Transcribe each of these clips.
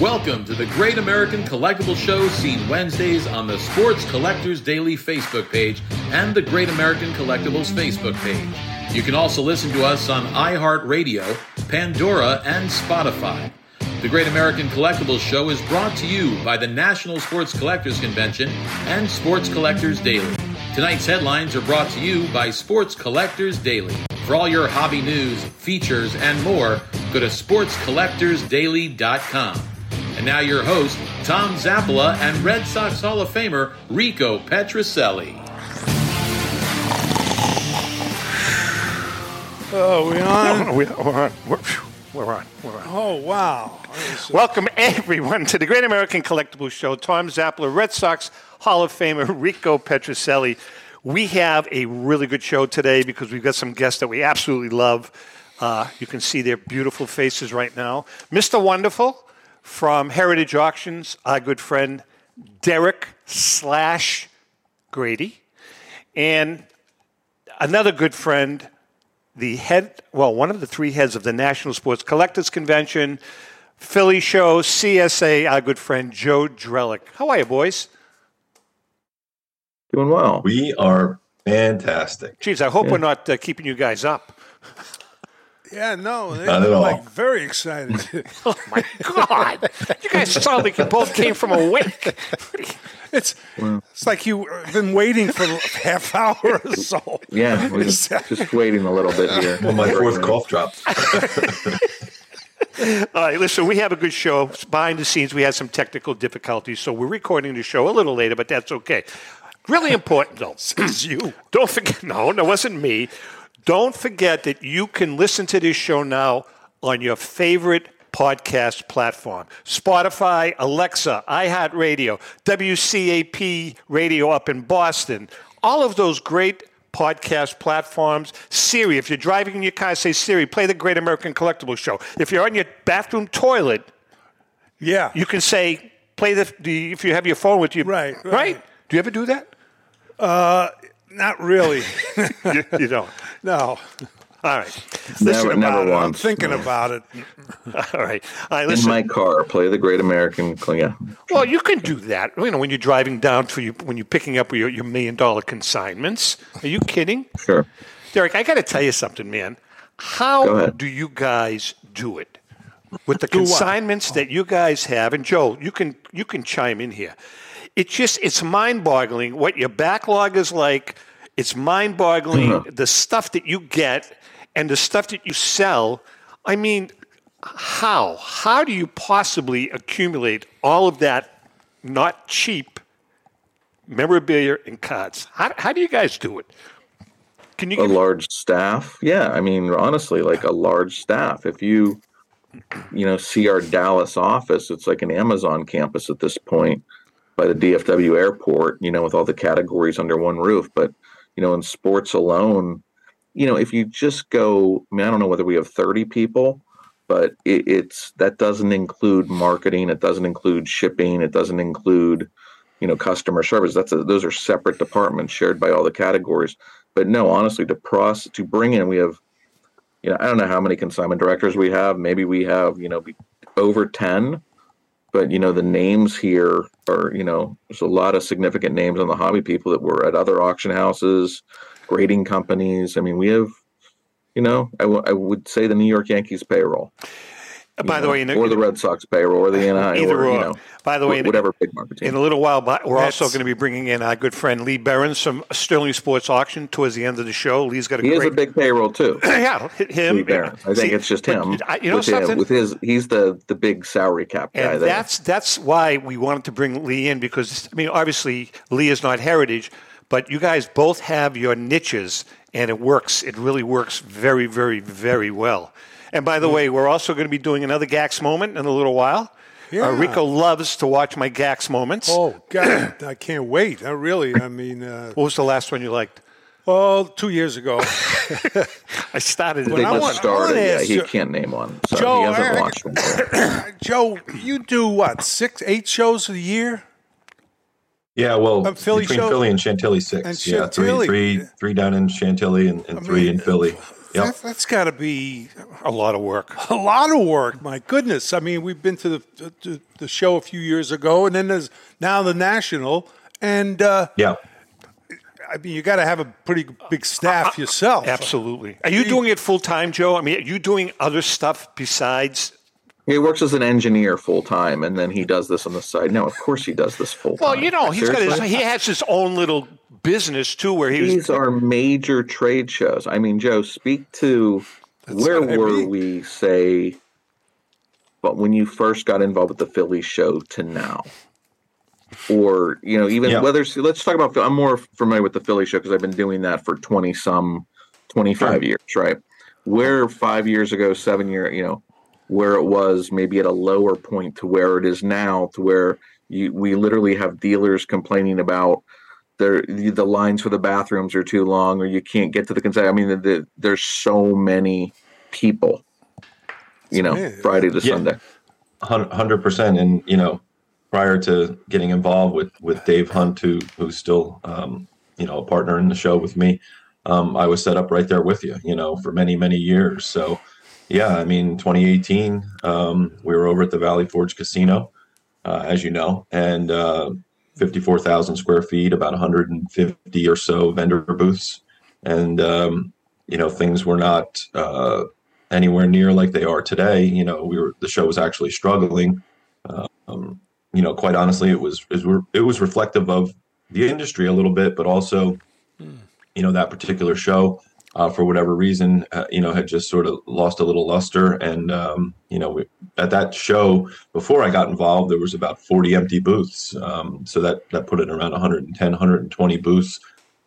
Welcome to the Great American Collectible Show, seen Wednesdays on the Sports Collectors Daily Facebook page and the Great American Collectibles Facebook page. You can also listen to us on iHeartRadio, Pandora, and Spotify. The Great American Collectibles Show is brought to you by the National Sports Collectors Convention and Sports Collectors Daily. Tonight's headlines are brought to you by Sports Collectors Daily. For all your hobby news, features, and more, go to sportscollectorsdaily.com. And now your host, Tom Zappala and Red Sox Hall of Famer Rico Petrocelli. Oh, we on? we, we're on. We're, we're on. We're on. Oh, wow. Welcome, everyone, to the Great American Collectibles Show. Tom Zappala, Red Sox Hall of Famer Rico Petrocelli. We have a really good show today because we've got some guests that we absolutely love. Uh, you can see their beautiful faces right now. Mr. Wonderful from Heritage Auctions, our good friend Derek slash Grady, and another good friend, the head, well, one of the three heads of the National Sports Collectors Convention, Philly Show, CSA, our good friend Joe Drelich. How are you, boys? Doing well. We are fantastic. Geez, I hope we're not uh, keeping you guys up. Yeah, no, they're Not at all. like very excited. Oh my God! you guys sound like you both came from a wake. it's it's like you've uh, been waiting for half hour or so. Yeah, we're just, just waiting a little bit here. Well, my fourth cough drop. All right, listen, we have a good show. Behind the scenes, we had some technical difficulties, so we're recording the show a little later, but that's okay. Really important, though. It's you. Don't forget, no, no, it wasn't me. Don't forget that you can listen to this show now on your favorite podcast platform Spotify, Alexa, iHeartRadio, WCAP Radio up in Boston. All of those great podcast platforms. Siri, if you're driving in your car, say, Siri, play the Great American Collectibles Show. If you're on your bathroom toilet, Yeah. you can say, play the, the if you have your phone with you. Right, Right? right. Do you ever do that? Uh, Not really. you, you don't. no. All right. Never, About never it. I'm once. thinking about it. All right. All right. In Listen. my car, play the Great American. Yeah, Well, you can do that. You know, when you're driving down for you, when you're picking up your, your million dollar consignments. Are you kidding, sure. Derek? I got to tell you something, man. How do you guys do it with the consignments that you guys have? And Joe, you can you can chime in here. It's just it's mind boggling what your backlog is like. It's mind boggling Uh-huh. the stuff that you get and the stuff that you sell. I mean, how? How do you possibly accumulate all of that not cheap memorabilia and cards? How, how do you guys do it? Can you A give large staff. Yeah, I mean, honestly, like a large staff. If you, you know, see our Dallas office, it's like an Amazon campus at this point by the DFW airport. You know, with all the categories under one roof. But you know, in sports alone, you know, if you just go, I mean, I don't know whether we have 30 people, but it, it's that doesn't include marketing, it doesn't include shipping, it doesn't include, you know, customer service. That's a, those are separate departments shared by all the categories. But no, honestly, to process to bring in, we have, you know, I don't know how many consignment directors we have. Maybe we have, you know, over 10. But you know, the names here are, you know, there's a lot of significant names on the hobby people that were at other auction houses, grading companies. I mean, we have, you know, I, w- I would say the New York Yankees payroll. You by the know, way, in a, or the Red Sox payroll, or the Anaheim, Either or, you know, By the way, wh- in- whatever big market team. in a little while, but we're also going to be bringing in our good friend Lee Behrens from Sterling Sports Auction towards the end of the show. Lee's got a he has great a big payroll too. yeah, him. Lee Behrens. I think See, it's just him. I- you know with, him- something? with his, he's the the big salary cap guy. And there. that's that's why we wanted to bring Lee in because I mean, obviously Lee is not heritage, but you guys both have your niches, and it works. It really works very, very, very well. And by the way, we're also going to be doing another GACS moment in a little while. Yeah. Uh, Rico loves to watch my GACS moments. Oh, God. I can't wait. I really, I mean, uh, What was the last one you liked? well, two years ago. I started it. they just want- started. Yeah, he you- can't name one. So Joe, he hasn't I- watched one. Joe, you do what, six, eight shows a year? Yeah, well, Uh, Philly between show- Philly and Chantilly six. and yeah, Chantilly. three, three, three down in Chantilly and, and three mean, in Philly. Yep. That, that's got to be A lot of work. a lot of work. My goodness. I mean, we've been to the to the show a few years ago, and then there's now the national, and uh, Yeah. I mean, you got to have a pretty big staff yourself. Absolutely. Are you doing it full time, Joe? I mean, are you doing other stuff besides? He works as an engineer full time, and then he does this on the side. No, of course he does this full time. Well, you know, he's got his, he has his own little business too, where he was. These are major trade shows. I mean, Joe, speak to where were mean. we, say, but when you first got involved with the Philly show to now? Or, you know, even Yeah. whether, let's talk about, I'm more familiar with the Philly show because I've been doing that for 20 some, 25 Sure. years, right? Where five years ago, seven year, you know, where it was maybe at a lower point to where it is now, to where you, we literally have dealers complaining about there the lines for the bathrooms are too long or you can't get to the concession. I mean, the, the, there's so many people, you know, amazing. Friday to Yeah. Sunday. hundred percent. And you know, prior to getting involved with with Dave Hunt, who who's still um, you know a partner in the show with me, um, I was set up right there with you. You know, for many many years. So yeah, I mean, 2018, um, we were over at the Valley Forge Casino, uh, as you know, and uh, 54,000 square feet, about 150 or so vendor booths, and um, you know things were not. Uh, anywhere near like they are today. You know, we were the show was actually struggling. Um, you know, quite honestly, it was it was, it was reflective of the industry a little bit, but also, you know, that particular show. Uh, for whatever reason, uh, you know, had just sort of lost a little luster. And, um, you know, we, at that show, before I got involved, there was about 40 empty booths. Um, so that, that put it around 110, 120 booths,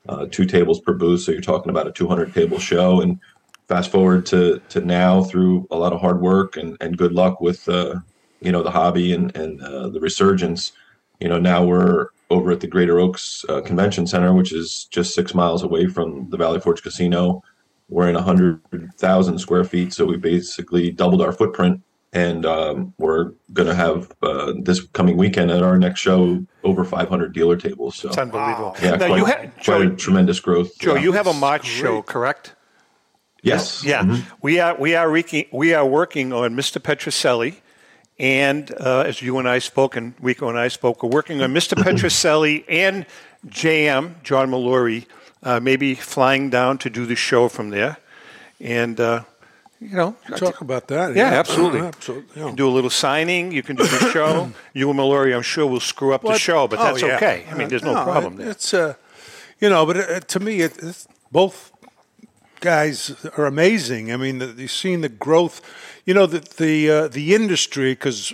uh, two tables per booth. So you're talking about a 200 table show. And fast forward to, to now through a lot of hard work and, and good luck with, uh, you know, the hobby and, and uh, the resurgence, you know, now we're over at the Greater Oaks uh, Convention Center, which is just six miles away from the Valley Forge Casino. We're in 100,000 square feet, so we basically doubled our footprint. And um, we're going to have uh, this coming weekend at our next show over 500 dealer tables. So, It's unbelievable. yeah, now quite, you ha- quite Joe, a tremendous growth. Joe, Yeah. you have a March show, correct? yes, Yeah, Mhm. we are we are working we are working on Mr. Petrocelli, and uh, as you and I spoke, and Rico and I spoke, we're working on Mr. Petrocelli and JM John Molori, uh, maybe flying down to do the show from there, and uh, you know, Talk about that. Yeah, absolutely. absolutely. you can do a little signing. You can do the show. you and Molori, I'm sure, will screw up the show, but oh, that's yeah. okay. I mean, there's no, Uh, problem it- there. It's uh, you know, but uh, to me, it, it's both guys are amazing. I mean, the, you've seen the growth. You know, the the uh, the industry because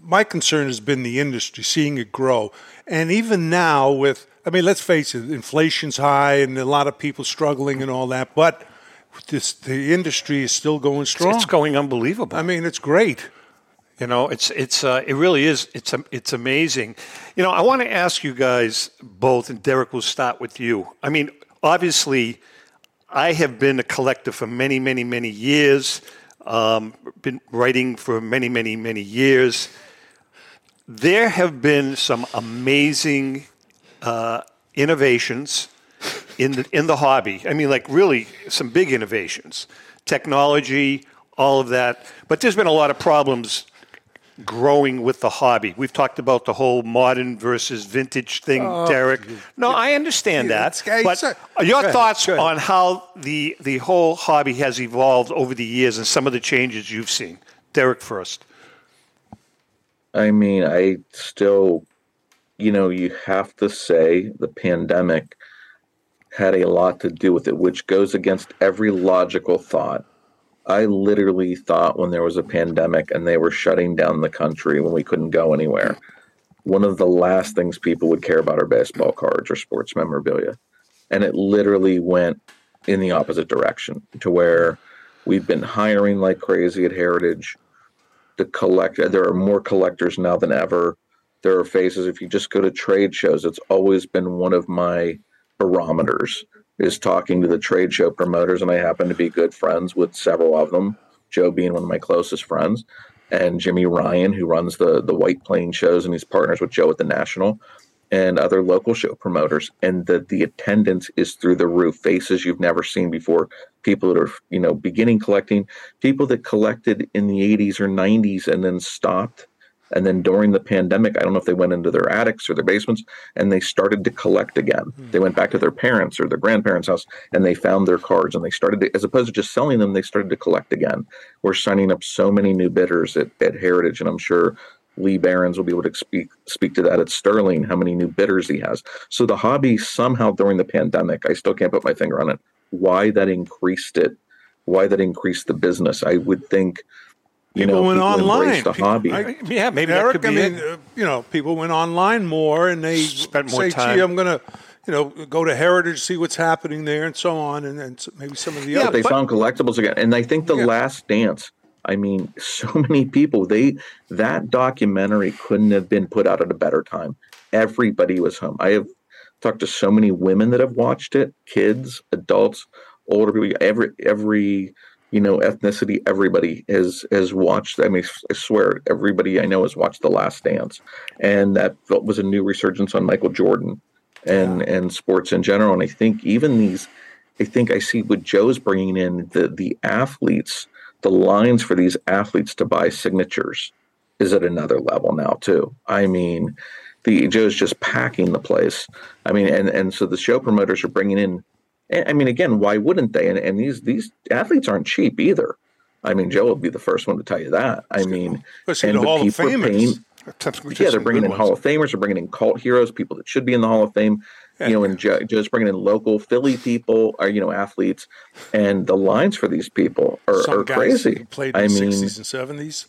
my concern has been the industry, seeing it grow, and even now with. I mean, let's face it, inflation's high and a lot of people struggling and all that, but this, the industry is still going strong. It's going unbelievable. I mean, it's great. You know, it's it's uh, it really is. It's it's amazing. You know, I want to ask you guys both, and Derek, we'll start with you. I mean, obviously, I have been a collector for many, many, many years. Um, been writing for many, many, many years. There have been some amazing uh, innovations in the in the hobby. I mean, like really some big innovations, technology, all of that. But there's been a lot of problems growing with the hobby. We've talked about the whole modern versus vintage thing, Derek. No, I understand that. it's- it's But your thoughts ahead. on how the the whole hobby has evolved over the years and some of the changes you've seen? Derek first. I mean, I still, you know, you have to say the pandemic had a lot to do with it, which goes against every logical thought. I literally thought when there was a pandemic and they were shutting down the country when we couldn't go anywhere, one of the last things people would care about are baseball cards or sports memorabilia. And it literally went in the opposite direction to where we've been hiring like crazy at Heritage to collect. There are more collectors now than ever. There are faces. If you just go to trade shows, it's always been one of my barometers is talking to the trade show promoters, and I happen to be good friends with several of them. Joe being one of my closest friends, and Jimmy Ryan, who runs the the White Plains shows, and he's partners with Joe at the National. and other local show promoters, and that the attendance is through the roof. Faces you've never seen before. People that are you know beginning collecting, people that collected in the 80s or 90s and then stopped and then during the pandemic, I don't know if they went into their attics or their basements and they started to collect again. Hmm. They went back to their parents or their grandparents' house and they found their cards and they started to, as opposed to just selling them, they started to collect again. We're signing up so many new bidders at, at Heritage, and I'm sure Lee Behrens will be able to speak speak to that at Sterling, how many new bidders he has. So the hobby somehow during the pandemic, I still can't put my finger on it, why that increased it, why that increased the business. I would think people know, went people online. The hobby. I, yeah, maybe Eric, I mean, uh, you know, people went online more and they spent more say, time. "Gee, I'm going to." You know, go to Heritage, see what's happening there, and so on, and, and maybe some of the other. yeah, other. they found collectibles again, and I think the Yeah. Last Dance. I mean, so many people. They that documentary couldn't have been put out at a better time. Everybody was home. I have talked to so many women that have watched it, kids, adults, older people. Every every you know ethnicity. Everybody has has watched. I mean, I swear, everybody I know has watched The Last Dance, and that was a new resurgence on Michael Jordan and and sports in general. And I think even these, I think I see what Joe's bringing in the the athletes, the lines for these athletes to buy signatures is at another level now too. I mean, the Joe's just packing the place. I mean, and and so the show promoters are bringing in. I mean, again, why wouldn't they? And and these these athletes aren't cheap either. I mean, Joe would be the first one to tell you that. I mean, and the Hall of Famers. paying- yeah, they're bringing in ones. Hall of Famers. They're bringing in cult heroes, people that should be in the Hall of Fame. You know, and Joe, Joe's bringing in local Philly people, or you know, athletes, and the lines for these people are, are crazy. played in I the mean, 60s and 70s.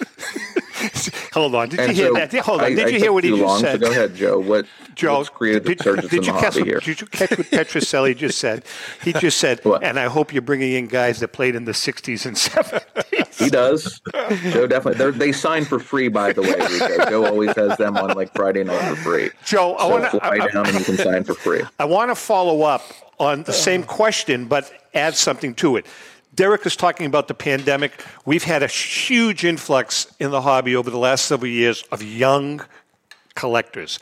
Hold on. Did you hear so that? Hold on. I- Did I you hear what he just long, said? So go ahead, Joe. What Joe, what's created the did, did you catch, hobby here? did you catch what Petrocelli just said? He just said, What? and I hope you're bringing in guys that played in the 60s and 70s. He does. Joe definitely. They're, they sign for free, by the way. Rico. Joe always has them on like Friday night for free. Joe, I want to fly I, down and you can sign for free. I want to follow up on the same uh. question, but add something to it. Derek is talking about the pandemic. We've had a huge influx in the hobby over the last several years of young collectors.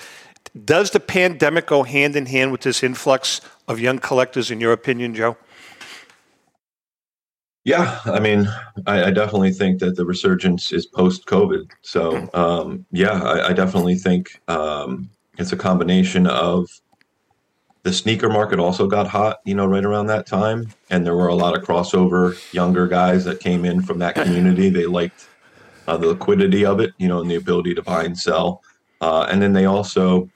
Does the pandemic go hand in hand with this influx of young collectors, in your opinion, Joe? Yeah, I mean, I, I definitely think that the resurgence is post COVID. So, um, yeah, I, I definitely think um, it's a combination of the sneaker market also got hot, you know, right around that time, and there were a lot of crossover younger guys that came in from that community. They liked uh, the liquidity of it, you know, and the ability to buy and sell, uh, and then they also,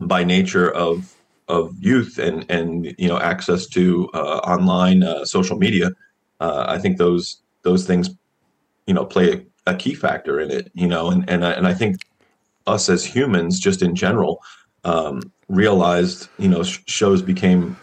by nature of of youth and and you know access to uh, online uh, social media uh, I think those those things, you know, play a, a key factor in it. You know, and and I, and I think us as humans, just in general, um, realized you know sh- shows became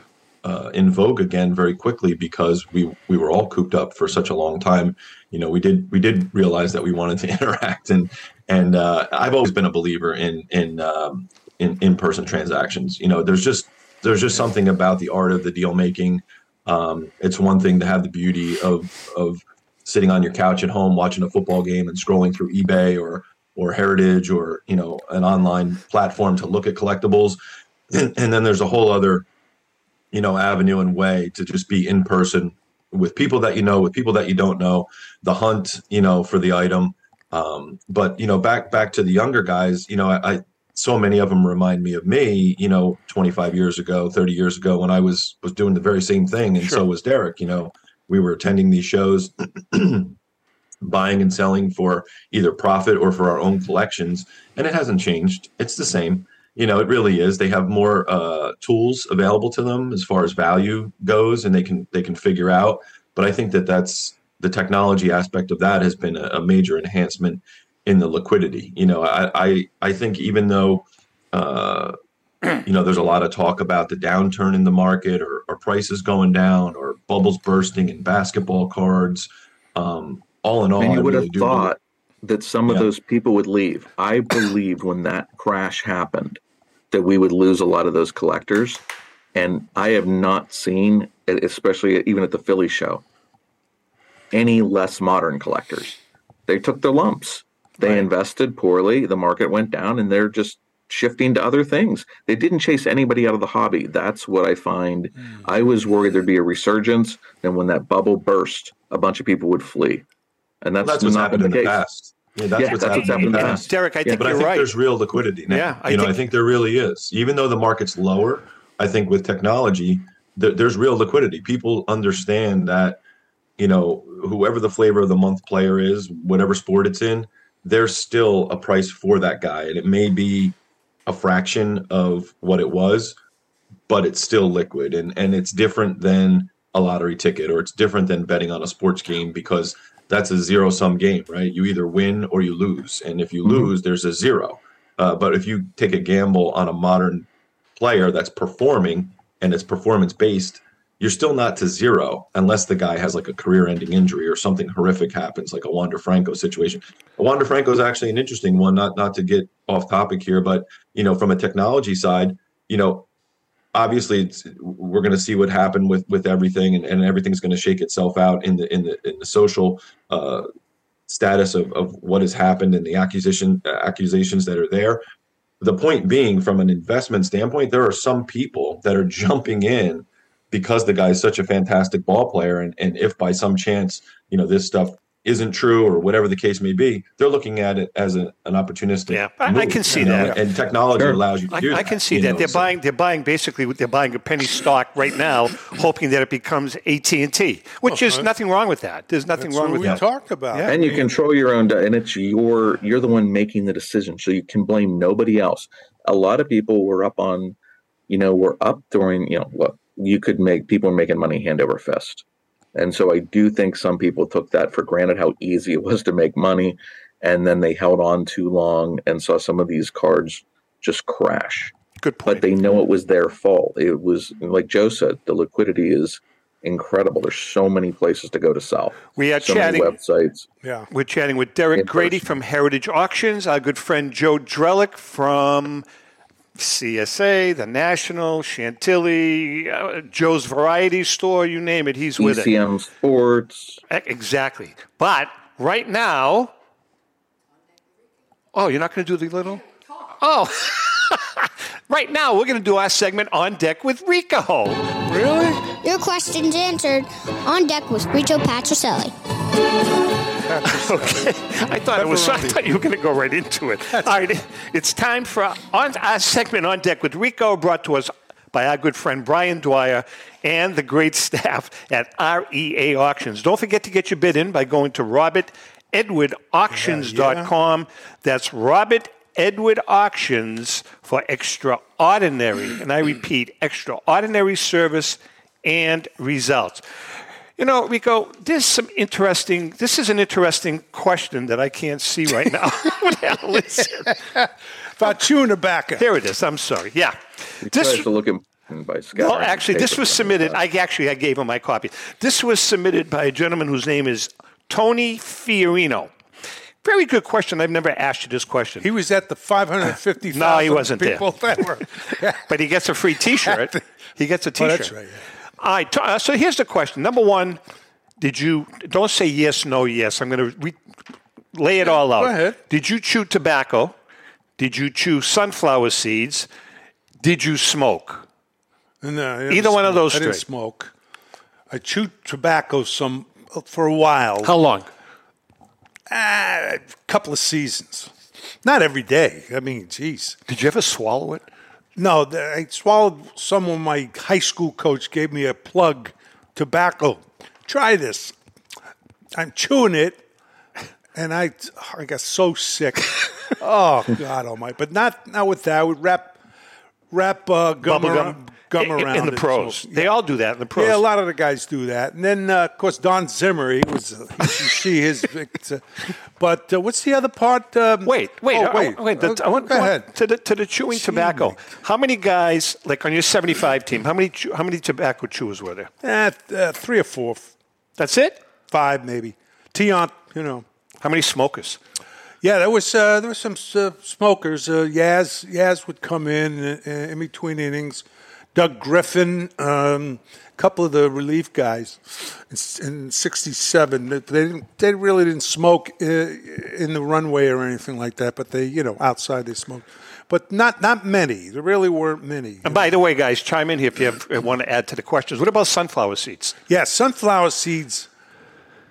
uh, in vogue again very quickly because we we were all cooped up for such a long time. You know, we did we did realize that we wanted to interact, and and uh, I've always been a believer in in um, in in person transactions. You know, there's just there's just something about the art of the deal making. Um, it's one thing to have the beauty of of sitting on your couch at home watching a football game and scrolling through eBay or or Heritage or you know an online platform to look at collectibles, and, and then there's a whole other you know avenue and way to just be in person with people that you know with people that you don't know the hunt you know for the item um, but you know back back to the younger guys you know I, I so many of them remind me of me, you know, 25 years ago, 30 years ago when I was was doing the very same thing and so was Derek, you know. We were attending these shows buying and selling for either profit or for our own collections and it hasn't changed. It's the same. You know, it really is. They have more uh, tools available to them as far as value goes and they can they can figure out, but I think that that's the technology aspect of that has been a, a major enhancement in the liquidity. You know, I I, I think even though uh, you know there's a lot of talk about the downturn in the market or, or prices going down or bubbles bursting in basketball cards. Um, all in all, And you I would really have thought that some of Yeah. those people would leave. I believed when that crash happened that we would lose a lot of those collectors. And I have not seen, especially even at the Philly show, any less modern collectors. They took their lumps. They invested poorly. The market went down, and they're just shifting to other things. They didn't chase anybody out of the hobby. That's what I find. Hmm. I was worried there'd be a resurgence, and when that bubble burst, a bunch of people would flee, and that's, That's what's happened in the the case. past. Yeah, that's Yeah, what's that's happened what's in happened the in. Derek, I think but I you're think right. there's real liquidity now. Yeah, I you know, think- I think there really is. Even though the market's lower, I think with technology, there, there's real liquidity. People understand that, you know, whoever the flavor of the month player is, whatever sport it's in, there's still a price for that guy, and it may be a fraction of what it was, but it's still liquid, and and it's different than a lottery ticket, or it's different than betting on a sports game because that's a zero sum game, right? You either win or you lose, and if you lose, there's a zero. Uh, but if you take a gamble on a modern player that's performing and it's performance based, you're still not to zero unless the guy has like a career ending injury or something horrific happens, like a Wander Franco situation. Wander Franco is actually an interesting one, not not to get off topic here, but you know, from a technology side, you know, obviously we're going to see what happened with with everything and, and everything's going to shake itself out in the in the in the social uh, status of, of what has happened and the accusation accusations that are there. The point being from an investment standpoint there are some people that are jumping in because the guy's such a fantastic ball player and, and if by some chance you know this stuff isn't true or whatever the case may be they're looking at it as a, an opportunistic Yeah, I- I can see you know, that. and technology Sure. allows you to I, do I that can see that know, they're so- buying. They're buying basically. They're buying a penny stock right now, hoping that it becomes AT and T, which is nothing wrong with that. There's nothing That's wrong what with we that. talked about. Yeah. and you control your own and it's your you're the one making the decision so you can blame nobody else a lot of people were up on you know were up during you know what you could make people were making money hand over fist and so i do think some people took that for granted how easy it was to make money and then they held on too long and saw some of these cards just crash Good point. but they know it was their fault it was like joe said the liquidity is incredible there's so many places to go to sell We are so chatting. websites Yeah. We're chatting with Derek Grady from Heritage Auctions, our good friend Joe Drelich from CSA, the National, Chantilly, uh, Joe's Variety Store, you name it, he's with it. ECM Sports. E- Exactly. But right now, oh, you're not going to do the little? Oh. right now, we're going to do our segment on deck with Rico. Really? Your questions answered on deck with Rico Petrocelli. Okay. I thought it was. I thought you were going to go right into it. All right. It's time for on our segment on deck with Rico, brought to us by our good friend Brian Dwyer and the great staff at REA Auctions. Don't forget to get your bid in by going to robertedwardauctions.com. That's Robert Edward Auctions for extraordinary, and I repeat, extraordinary service and results. You know, Rico, there's some interesting. This is an interesting question that I can't see right now. what the hell is it? About chewing tobacco. Here it is. I'm sorry. Yeah, He this. tries to look at by scattering Well, actually, this was submitted. I actually I gave him my copy. This was submitted by a gentleman whose name is Tony Fiorino. Very good question. I've never asked you this question, He was at the 550,000 No, he wasn't there. that were. but he gets a free T-shirt. He gets a Oh, T-shirt. that's right. yeah. All right. uh, so here's the question. Number one, did you don't say yes, no, yes. I'm going to re- lay it all out. Go ahead. Did you chew tobacco? Did you chew sunflower seeds? Did you smoke? No, I Either one of those I didn't smoke. I chewed tobacco some for a while. How long? Ah, a couple of seasons. Not every day. I mean, geez. Did you ever swallow it? No, I swallowed some of my high school coach gave me a plug tobacco. Try this. I'm chewing it, and I I got so sick. oh God Almighty! But not not with that. I would wrap wrap uh, gum around, gum in, around in the pros. So, They all do that in the pros. yeah, a lot of the guys do that. And then, uh, of course, Don Zimmer, he was, uh, you see his, uh, but uh, what's the other part? Um, Wait, wait, oh, wait. I, wait. the- I want, Go ahead. to the to the chewing tobacco. How many guys, like on your seventy-five team, how many how many tobacco chewers were there? Eh, uh, three or four, That's it. five maybe. Tion, you know. How many smokers? Yeah, there was uh, there was some uh, smokers. Uh, Yaz Yaz would come in uh, in between innings. Doug Griffin, um, a couple of the relief guys in, in '67. They didn't, they really didn't smoke uh, in the runway or anything like that, but they, you know, outside they smoked. But not not many. There really weren't many. And by the way, guys, chime in here if you have, want to add to the questions. What about sunflower seeds? Yeah, sunflower seeds.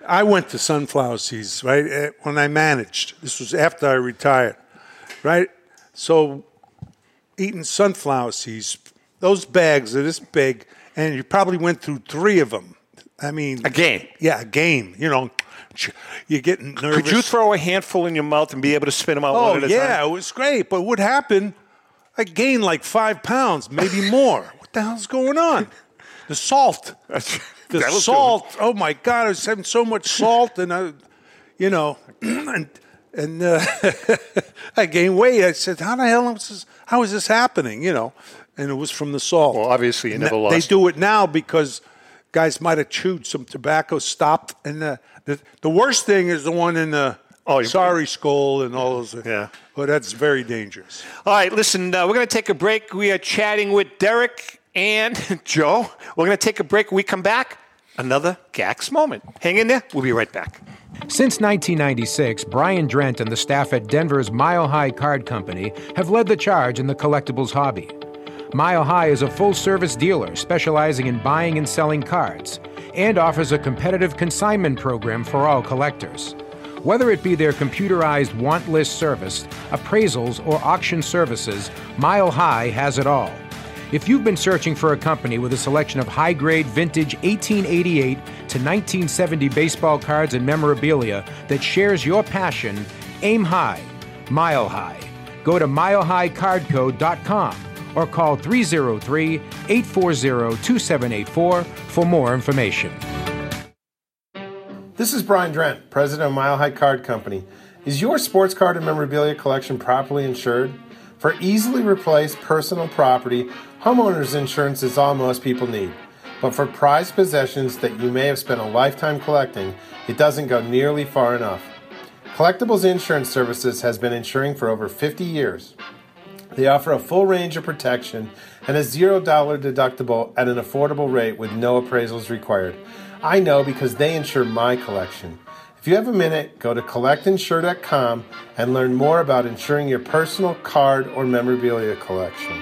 I went to sunflower seeds right eh, when I managed. This was after I retired, right? So eating sunflower seeds, those bags are this big, and you probably went through three of them. I mean, A game. Yeah, a game. You know, you're getting nervous. Could you throw a handful in your mouth and be able to spit them out Oh one at a yeah, time? it was great. But what happened? I gained like five pounds, maybe more. what the hell's going on? The salt. The That'll do it. salt. Oh my God! I was having so much salt, and I, you know, and and uh, I gained weight. I said, "How the hell is this? How is this happening?" You know, and it was from the salt. Well, obviously you And never th- lost. They do it now because guys might have chewed some tobacco, stopped, and uh, the the worst thing is the one in the Oh, you- sorry skull and all those. Yeah. but that's very dangerous. All right, listen, uh, we're going to take a break. We are chatting with Derek and Joe. We're going to take a break. When we come back, another GACS moment. Hang in there. We'll be right back. Since 1996, Brian Drent and the staff at Denver's Mile High Card Company have led the charge in the collectibles hobby. Mile High is a full service dealer specializing in buying and selling cards and offers a competitive consignment program for all collectors. Whether it be their computerized want list service, appraisals, or auction services, Mile High has it all. If you've been searching for a company with a selection of high grade vintage 1888 to 1970 baseball cards and memorabilia that shares your passion, aim high, mile high. Go to milehighcardco.com or call 303 840 2784 for more information. This is Brian Drent, president of Mile High Card Company. Is your sports card and memorabilia collection properly insured? For easily replaced personal property, homeowners insurance is all most people need. But for prized possessions that you may have spent a lifetime collecting, it doesn't go nearly far enough. Collectibles Insurance Services has been insuring for over 50 years. They offer a full range of protection and a $0 deductible at an affordable rate with no appraisals required. I know because they insure my collection. If you have a minute, go to collectinsure.com and learn more about insuring your personal card or memorabilia collection.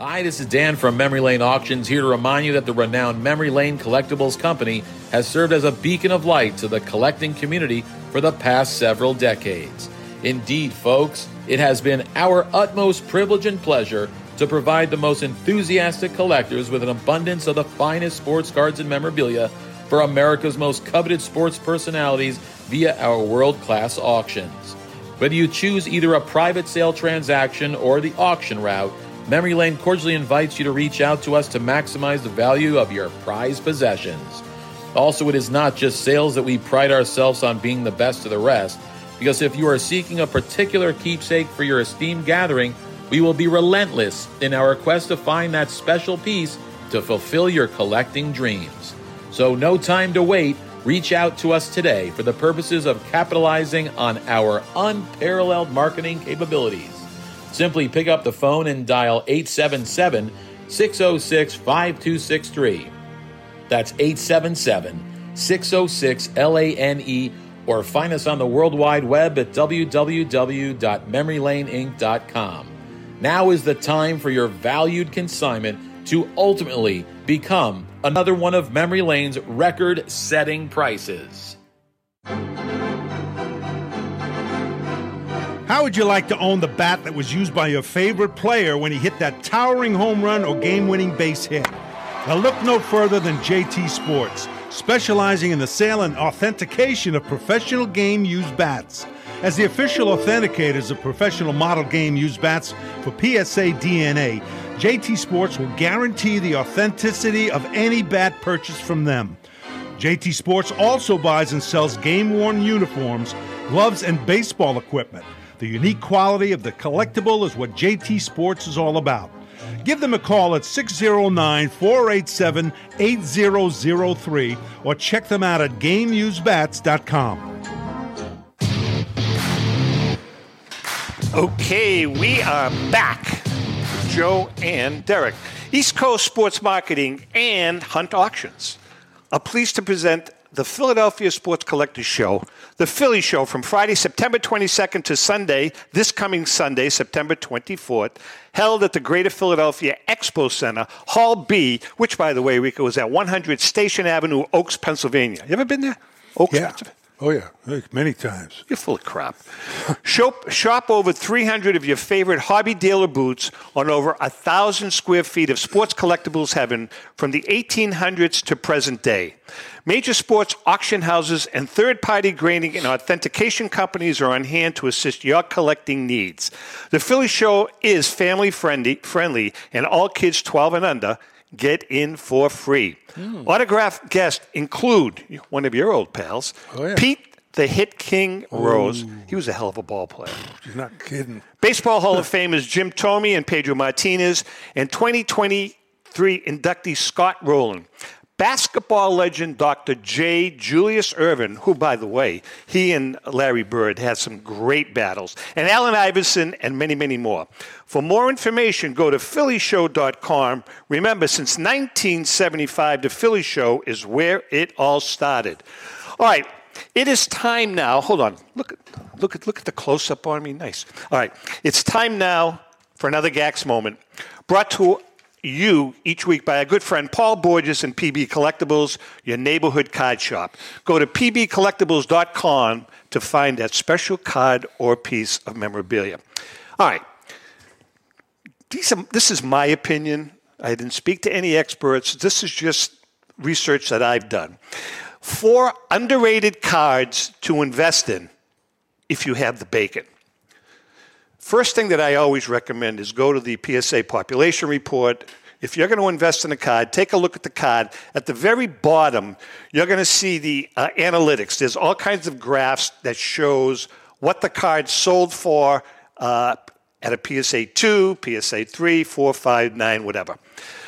Hi, this is Dan from Memory Lane Auctions here to remind you that the renowned Memory Lane Collectibles Company has served as a beacon of light to the collecting community for the past several decades. Indeed, folks, it has been our utmost privilege and pleasure to provide the most enthusiastic collectors with an abundance of the finest sports cards and memorabilia for America's most coveted sports personalities via our world class auctions. Whether you choose either a private sale transaction or the auction route, Memory Lane cordially invites you to reach out to us to maximize the value of your prized possessions. Also, it is not just sales that we pride ourselves on being the best of the rest, because if you are seeking a particular keepsake for your esteemed gathering, we will be relentless in our quest to find that special piece to fulfill your collecting dreams. So, no time to wait. Reach out to us today for the purposes of capitalizing on our unparalleled marketing capabilities. Simply pick up the phone and dial 877 606 5263. That's 877 606 LANE or find us on the World Wide Web at www.memorylaneinc.com. Now is the time for your valued consignment to ultimately become another one of Memory Lane's record setting prices. How would you like to own the bat that was used by your favorite player when he hit that towering home run or game winning base hit? Now, look no further than JT Sports, specializing in the sale and authentication of professional game used bats. As the official authenticators of professional model game used bats for PSA DNA, JT Sports will guarantee the authenticity of any bat purchased from them. JT Sports also buys and sells game worn uniforms, gloves, and baseball equipment. The unique quality of the collectible is what JT Sports is all about. Give them a call at 609 487 8003 or check them out at GameUseBats.com. Okay, we are back. Joe and Derek. East Coast Sports Marketing, and Hunt Auctions are pleased to present the Philadelphia Sports Collectors Show, the Philly Show, from Friday, September 22nd to Sunday, this coming Sunday, September 24th, held at the Greater Philadelphia Expo Center, Hall B, which, by the way, Rico, is at 100 Station Avenue, Oaks, Pennsylvania. You ever been there? Oaks, Yeah. Pennsylvania? Oh yeah, many times. You're full of crap. shop, shop over 300 of your favorite hobby dealer boots on over a thousand square feet of sports collectibles heaven from the 1800s to present day. Major sports auction houses and third-party grading and authentication companies are on hand to assist your collecting needs. The Philly Show is family friendly, friendly, and all kids 12 and under get in for free. Hmm. Autographed guests include one of your old pals, Oh, yeah. Pete the Hit King oh. Rose. He was a hell of a ball player. You're not kidding. Baseball Hall of Famers Jim Thome and Pedro Martinez, and 2023 inductee Scott Rolen. Basketball legend Dr. J. Julius Erving, who, by the way, he and Larry Bird had some great battles, and Allen Iverson, and many, many more. For more information, go to PhillyShow.com. Remember, since 1975, the Philly Show is where it all started. All right, it is time now. Hold on. Look look at look at the close up on me. Nice. All right. It's time now for another GACS moment. Brought to you each week by our good friend Paul Borges and PB Collectibles, your neighborhood card shop. Go to pbcollectibles.com to find that special card or piece of memorabilia. All right. Are, this is my opinion. I didn't speak to any experts. This is just research that I've done. Four underrated cards to invest in if you have the bacon. First thing that I always recommend is go to the PSA population report. If you're going to invest in a card, take a look at the card. At the very bottom, you're going to see the uh, analytics. There's all kinds of graphs that shows what the card sold for uh, at a PSA 2, PSA 3, 4, 5, 9, whatever.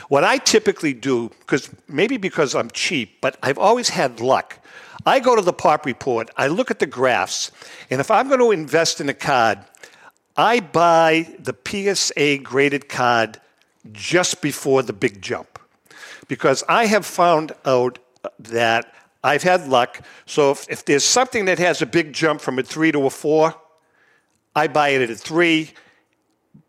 What I typically do, because maybe because I'm cheap, but I've always had luck. I go to the pop report, I look at the graphs, and if I'm going to invest in a card, I buy the PSA graded card just before the big jump because I have found out that I've had luck. So if, if there's something that has a big jump from a three to a four, I buy it at a three.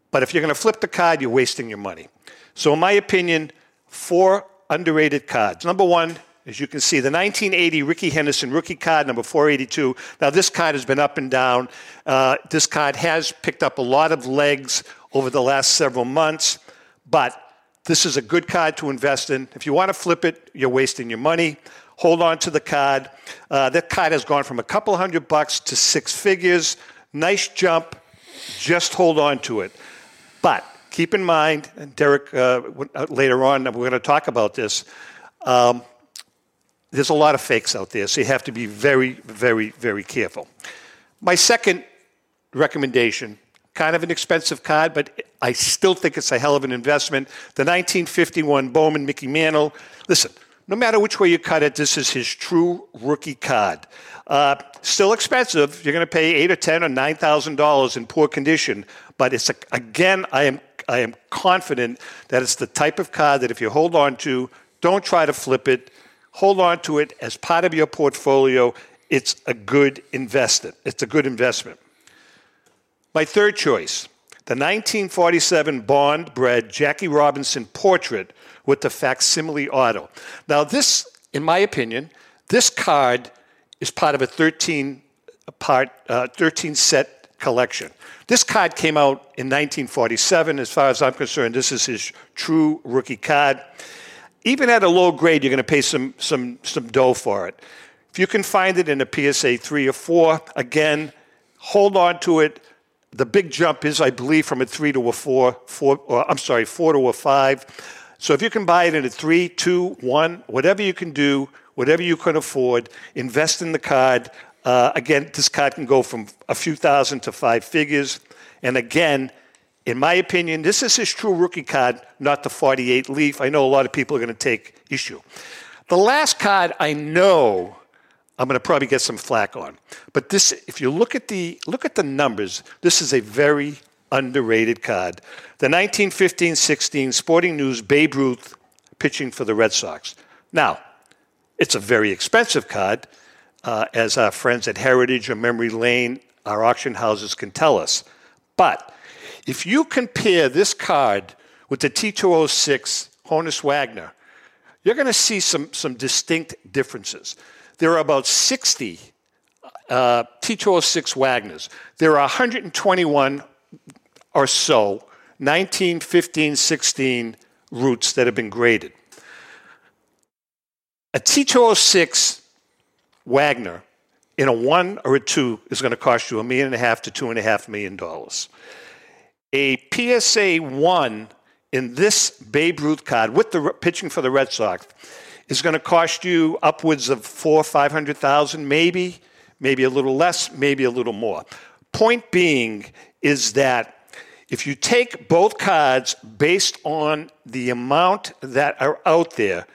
But if you're going to flip the card, you're wasting your money. So, in my opinion, four underrated cards. Number one, as you can see, the 1980 Rickey Henderson rookie card, number 482. Now, this card has been up and down. Uh, this card has picked up a lot of legs over the last several months, but this is a good card to invest in. If you want to flip it, you're wasting your money. Hold on to the card. Uh, that card has gone from a couple hundred bucks to six figures. Nice jump. Just hold on to it. But keep in mind, and Derek, uh, later on, we're going to talk about this. Um, there's a lot of fakes out there, so you have to be very, very, very careful. My second recommendation, kind of an expensive card, but I still think it's a hell of an investment. The 1951 Bowman Mickey Mantle. Listen, no matter which way you cut it, this is his true rookie card. Uh, still expensive. You're going to pay eight or ten or nine thousand dollars in poor condition, but it's a, again, I am I am confident that it's the type of card that if you hold on to, don't try to flip it. Hold on to it as part of your portfolio. It's a good investment. It's a good investment. My third choice, the 1947 Bond Bread Jackie Robinson portrait with the facsimile auto. Now, this, in my opinion, this card is part of a 13 part, uh, 13 set collection. This card came out in 1947. As far as I'm concerned, this is his true rookie card. Even at a low grade, you're going to pay some, some, some dough for it. If you can find it in a PSA 3 or 4, again, hold on to it. The big jump is, I believe, from a 3 to a 4, four or, I'm sorry, 4 to a 5. So if you can buy it in a 3, 2, 1, whatever you can do, whatever you can afford, invest in the card. Uh, again, this card can go from a few thousand to five figures. And again, in my opinion, this is his true rookie card, not the 48 leaf. I know a lot of people are going to take issue. The last card I know I'm going to probably get some flack on. But this, if you look at the look at the numbers, this is a very, underrated card. The 1915 16 Sporting News Babe Ruth pitching for the Red Sox. Now, it's a very expensive card, uh, as our friends at Heritage or Memory Lane, our auction houses can tell us. But if you compare this card with the T206 Honus Wagner, you're going to see some, some distinct differences. There are about 60 uh, T206 Wagners. There are 121 or so 19, 15, 16 Ruths that have been graded. A T206 Wagner in a one or a two is going to cost you a million and a half to two and a half million dollars. A PSA one in this Babe Ruth card with the pitching for the Red Sox is going to cost you upwards of four, five hundred thousand, maybe, maybe a little less, maybe a little more. Point being is that if you take both cards based on the amount that are out there,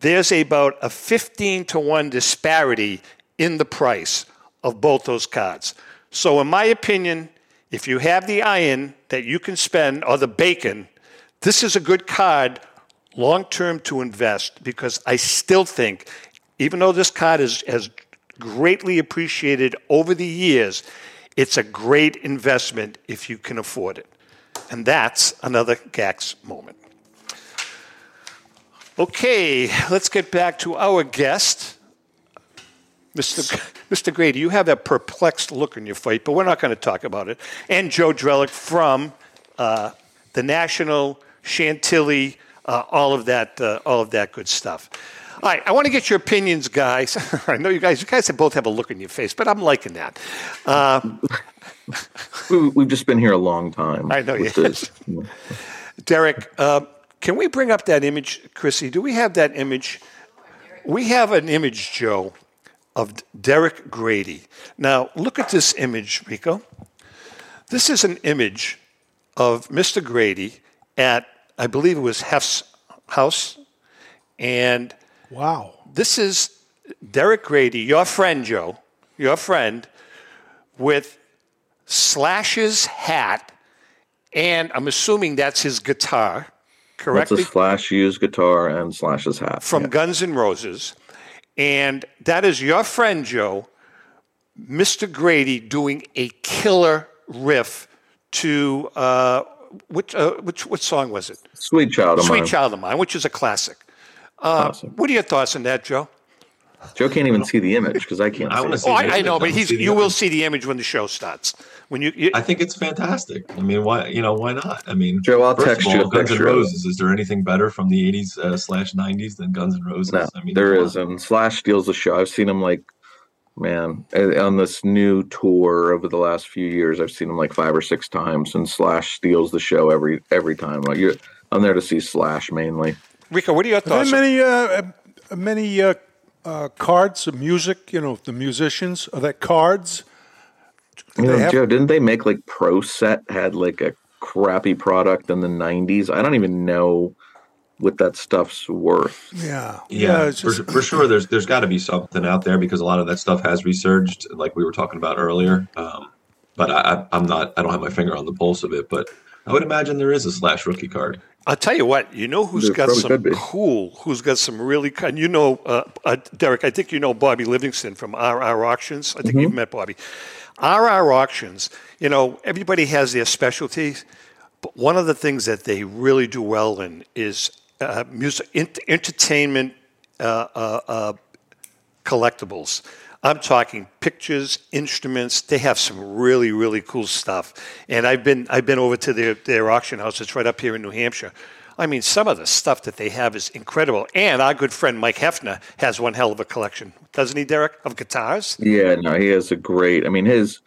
there's about a 15 to 1 disparity in the price of both those cards. So, in my opinion, if you have the iron that you can spend or the bacon, this is a good card long term to invest because I still think, even though this card is, has greatly appreciated over the years, it's a great investment if you can afford it. And that's another GACS moment. Okay, let's get back to our guest. Mr. Mr. Grady, you have that perplexed look in your face, but we're not going to talk about it. And Joe Drelich from uh, the National Chantilly, uh, all of that, uh, all of that good stuff. All right, I want to get your opinions, guys. I know you guys, you guys both have a look in your face, but I'm liking that. Uh, we, have just been here a long time. I know, yes. Derek, uh, can we bring up that image, Chrissy? Do we have that image? We have an image, Joe, of Derek Grady. Now, look at this image, Rico. This is an image of Mr. Grady at, I believe it was Hef's house. And wow, this is Derek Grady, your friend, Joe, your friend, with Slash's hat, and I'm assuming that's his guitar correct? That's a Slash used guitar and Slash's hat. From yeah. Guns N' Roses. And that is your friend, Joe, Mr. Grady, doing a killer riff to, uh, which, uh, which, what song was it? Sweet Child of Sweet Mine. Sweet Child of Mine, which is a classic. Uh, awesome. What are your thoughts on that, Joe? Joe can't even see the image because I can't. I want to see. Oh, I, I, know, but he's. You will see the image when the show starts. When you, you, I think it's fantastic. I mean, why? You know, why not? I mean, Joe, I'll text all, you. Guns N' Roses. Is there anything better from the '80s uh, slash '90s than Guns N' Roses? No, I mean, there is, and Slash steals the show. I've seen him like, man, on this new tour over the last few years. I've seen him like five or six times, and Slash steals the show every every time. Like, you're, I'm there to see Slash mainly. Rico, what are your thoughts? Are there many uh, many uh, uh, cards of music? You know, the musicians are that cards. You know, have- Joe, didn't they make like Pro Set had like a crappy product in the '90s? I don't even know what that stuff's worth. Yeah, yeah, yeah just- for, for, sure. There's there's got to be something out there because a lot of that stuff has resurged, like we were talking about earlier. Um, but I, I'm not. I don't have my finger on the pulse of it. But I would imagine there is a slash rookie card. I'll tell you what. You know who's there got some cool? Who's got some really? And you know, uh, uh, Derek. I think you know Bobby Livingston from RR Auctions. I think mm-hmm. you've met Bobby. RR Auctions. You know, everybody has their specialties, but one of the things that they really do well in is uh, music, entertainment, uh, uh, uh, collectibles. I'm talking pictures, instruments. They have some really, really cool stuff. And I've been I've been over to their, their auction house. It's right up here in New Hampshire. I mean, some of the stuff that they have is incredible. And our good friend Mike Heffner has one hell of a collection, doesn't he, Derek, of guitars? Yeah, no, he has a great. I mean, his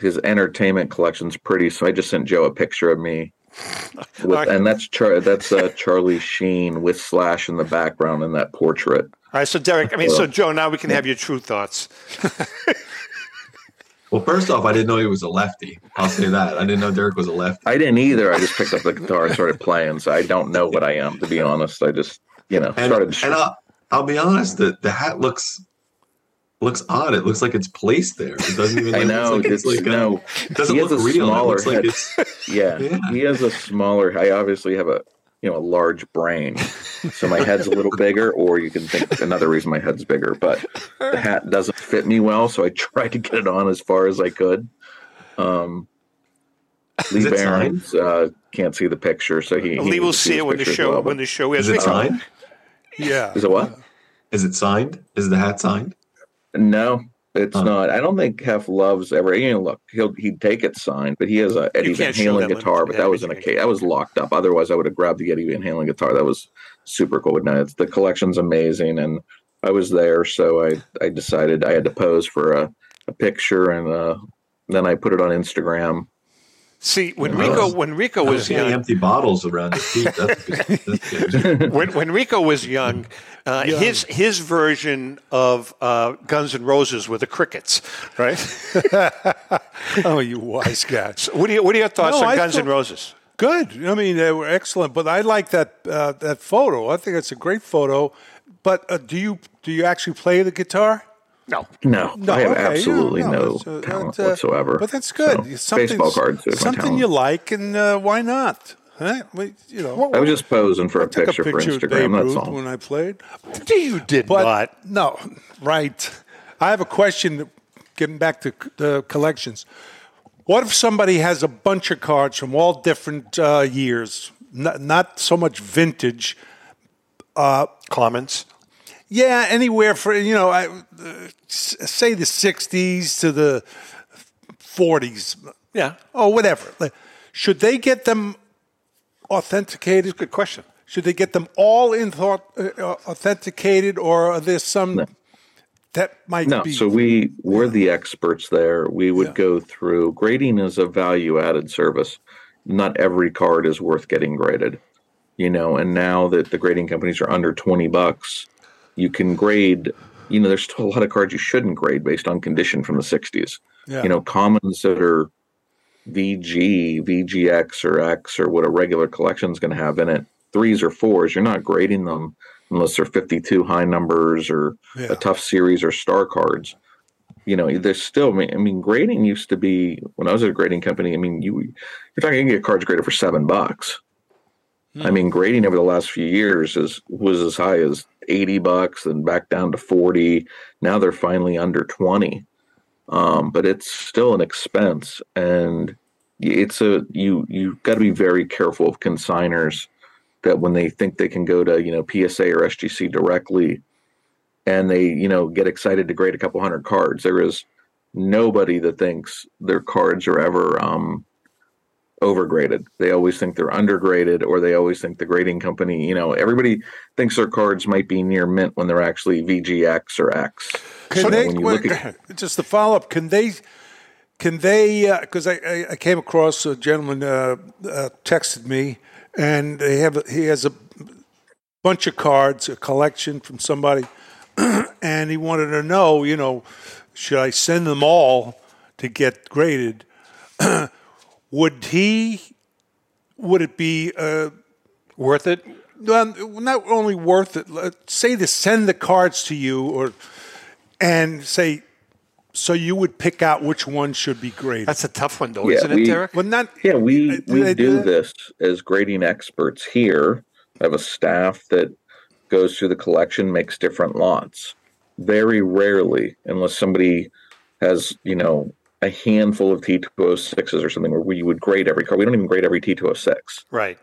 his entertainment collection's pretty. So I just sent Joe a picture of me, with, and that's Char- that's uh, Charlie Sheen with Slash in the background in that portrait. All right, so Derek, I mean, so Joe, now we can have your true thoughts. well, first off, I didn't know he was a lefty. I'll say that. I didn't know Derek was a lefty. I didn't either. I just picked up the guitar and started playing, so I don't know what I am, to be honest. I just, you know, and, started. And I'll, I'll be honest, the, the hat looks looks odd. It looks like it's placed there. It doesn't even. I know. It's like, It's, it's like no, a, it doesn't he look a real. It smaller looks like head. it's. yeah, Yeah. he has a smaller. I obviously have a you know a large brain, so my head's a little bigger. Or you can think another reason my head's bigger, but the hat doesn't fit me well, so I tried to get it on as far as I could. Um, Lee it Behrens uh, can't see the picture, so he, he Lee will needs see it when the show well, when the show Is is. it signed? Yeah. Is it what? Is it signed? Is the hat signed? No, it's Huh. not. I don't think Hef loves ever. You know, look, he'll he'd take it signed, but he has a Eddie Van can't Halen guitar. limit. But Yeah, that was in a case. That was locked up. Otherwise, I would have grabbed the Eddie Van Halen guitar. That was super cool. But no, it's, the collection's amazing, and I was there, so I I decided I had to pose for a, a picture, and uh, then I put it on Instagram. See, when Yeah. Rico when Rico I was see young, empty bottles around your feet. That's good. That's good. when, when Rico was young, uh, his his version of uh, Guns N' Roses were the Crickets, right? Oh, you wise guy. So what are your, what are your thoughts No, on I Guns N' Roses? Good. I mean, they were excellent. But I like that uh, that photo. I think it's a great photo. But uh, do you do you actually play the guitar? No, No, No, I have okay, yeah, absolutely no, no, that's, uh, talent that's, uh, whatsoever. But that's good. So, Something- baseball cards is my Something talent. you like, and uh, why not? Huh? Well, You know, I was just posing for I a took picture, a picture for Instagram. That's all. when I played. you did But not. no, right. I have a question. Getting back to c- the collections, what if somebody has a bunch of cards from all different uh, years, not, not so much vintage? Comments. Yeah, anywhere for you know, I, uh, say the '60s to the '40s, Yeah, or whatever. Like, Should they get them authenticated? good question. Should they get them all in thought uh, authenticated, or are there some that might No, be? so we we're the experts there. We would go through grading is a value added service. Not every card is worth getting graded. You know, and now that the grading companies are under 20 bucks, you can grade, you know, there's still a lot of cards you shouldn't grade based on condition from the 60s. Yeah. You know, commons that are VG, VGX or X or what a regular collection is going to have in it, threes or fours, you're not grading them unless they're 52 high numbers or Yeah. a tough series or star cards. You know, there's still, I mean, grading used to be when I was at a grading company. I mean, you you're talking you can get cards graded for seven bucks. I mean, grading over the last few years is was as high as eighty bucks, and back down to forty. Now they're finally under twenty, um, but it's still an expense, and it's a you you got to be very careful of consigners that when they think they can go to you know PSA or SGC directly, and they you know get excited to grade a couple hundred cards. There is nobody that thinks their cards are ever um, overgraded. They always think they're undergraded, or they always think the grading company. You know, everybody thinks their cards might be near mint when they're actually VGX or X. Can So they when you look at just to follow up? Can they? Can they? Because I, I, I came across a gentleman uh, uh, texted me, and they have he has a bunch of cards, a collection from somebody, and he wanted to know, you know, should I send them all to get graded? would he? Would it be? Uh, Worth it? well, not only worth it. Let's say to send the cards to you, or and say, so you would pick out which one should be graded. That's a tough one, though, Yeah, isn't it, we- Derek? well, not Yeah, we Uh, do we do do this as grading experts here. I have a staff that goes through the collection, makes different lots. Very rarely, unless somebody has, you know, a handful of T206s or something where we would grade every card. We don't even grade every T206. Right.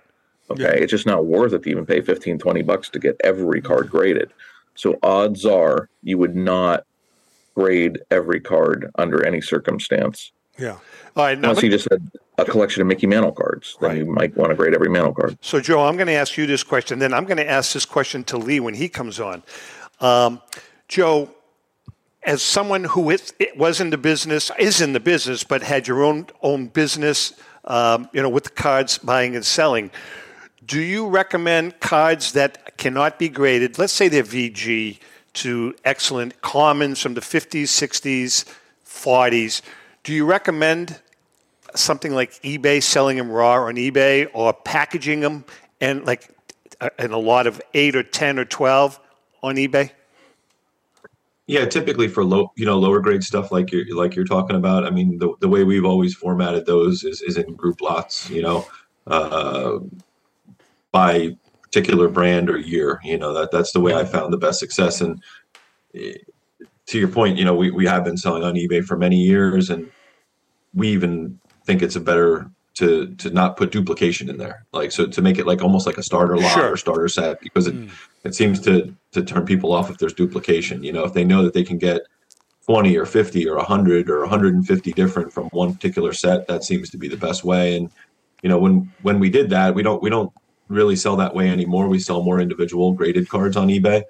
Okay. It's just not worth it to even pay 15, 20 bucks to get every card graded. So odds are you would not grade every card under any circumstance. yeah. All right. Now, Unless you just had a collection of Mickey Mantle cards, then you might want to grade every Mantle card. So, Joe, I'm going to ask you this question. Then I'm going to ask this question to Lee when he comes on. Um, Joe, as someone who is, was in the business, is in the business, but had your own own business, um, you know, with cards buying and selling, do you recommend cards that cannot be graded? Let's say they're VG to excellent commons from the 50s, 60s, 40s. Do you recommend something like eBay selling them raw on eBay or packaging them and like uh, in a lot of eight or ten or twelve on eBay? Yeah, typically for low, you know, lower grade stuff like you're like you're talking about. I mean, the the way we've always formatted those is is in group lots. You know, uh, by particular brand or year. You know that that's the way I found the best success. And eh, to your point, you know, we we have been selling on eBay for many years, and we even think it's a better to to not put duplication in there like so to make it like almost like a starter lot Sure. or starter set because it, it seems to to turn people off if there's duplication you know? If they know that they can get 20 or 50 or 100 or 150 different from one particular set that seems to be the best way. And you know when when we did that we don't we don't really sell that way anymore. We sell more individual graded cards on ebay.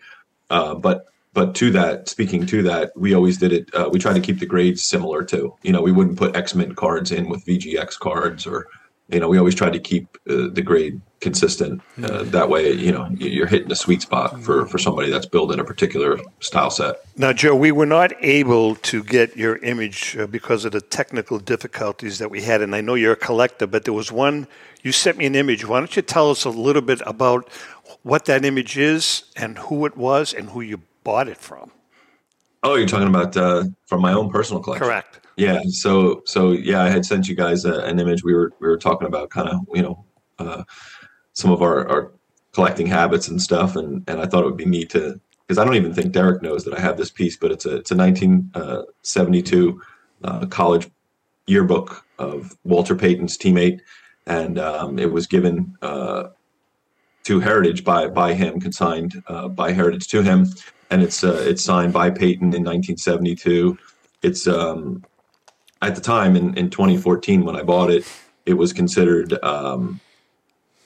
Uh, but but to that speaking to that we always did it uh, we tried to keep the grades similar too. You know we wouldn't put x-mint cards in with vgx cards or you know we always tried to keep uh, the grade consistent uh, that way you know you- you're hitting a sweet spot for for somebody that's building a particular style set Now, Joe, we were not able to get your image uh, because of the technical difficulties that we had. And I know you're a collector, but there was one, you sent me an image. Why don't you tell us a little bit about what that image is and who it was and who you bought it from? oh you're talking about uh, from my own personal collection Correct. Yeah. So so yeah, I had sent you guys a, an image. We were we were talking about kind of you know uh, some of our, our collecting habits and stuff, and and I thought it would be neat to because I don't even think Derek knows that I have this piece, but it's a it's a 1972 uh, college yearbook of Walter Payton's teammate, and um, it was given. Uh, to Heritage by by him, consigned uh, by Heritage to him, and it's uh, it's signed by Payton in 1972. It's um, at the time in, in 2014 when I bought it, it was considered um,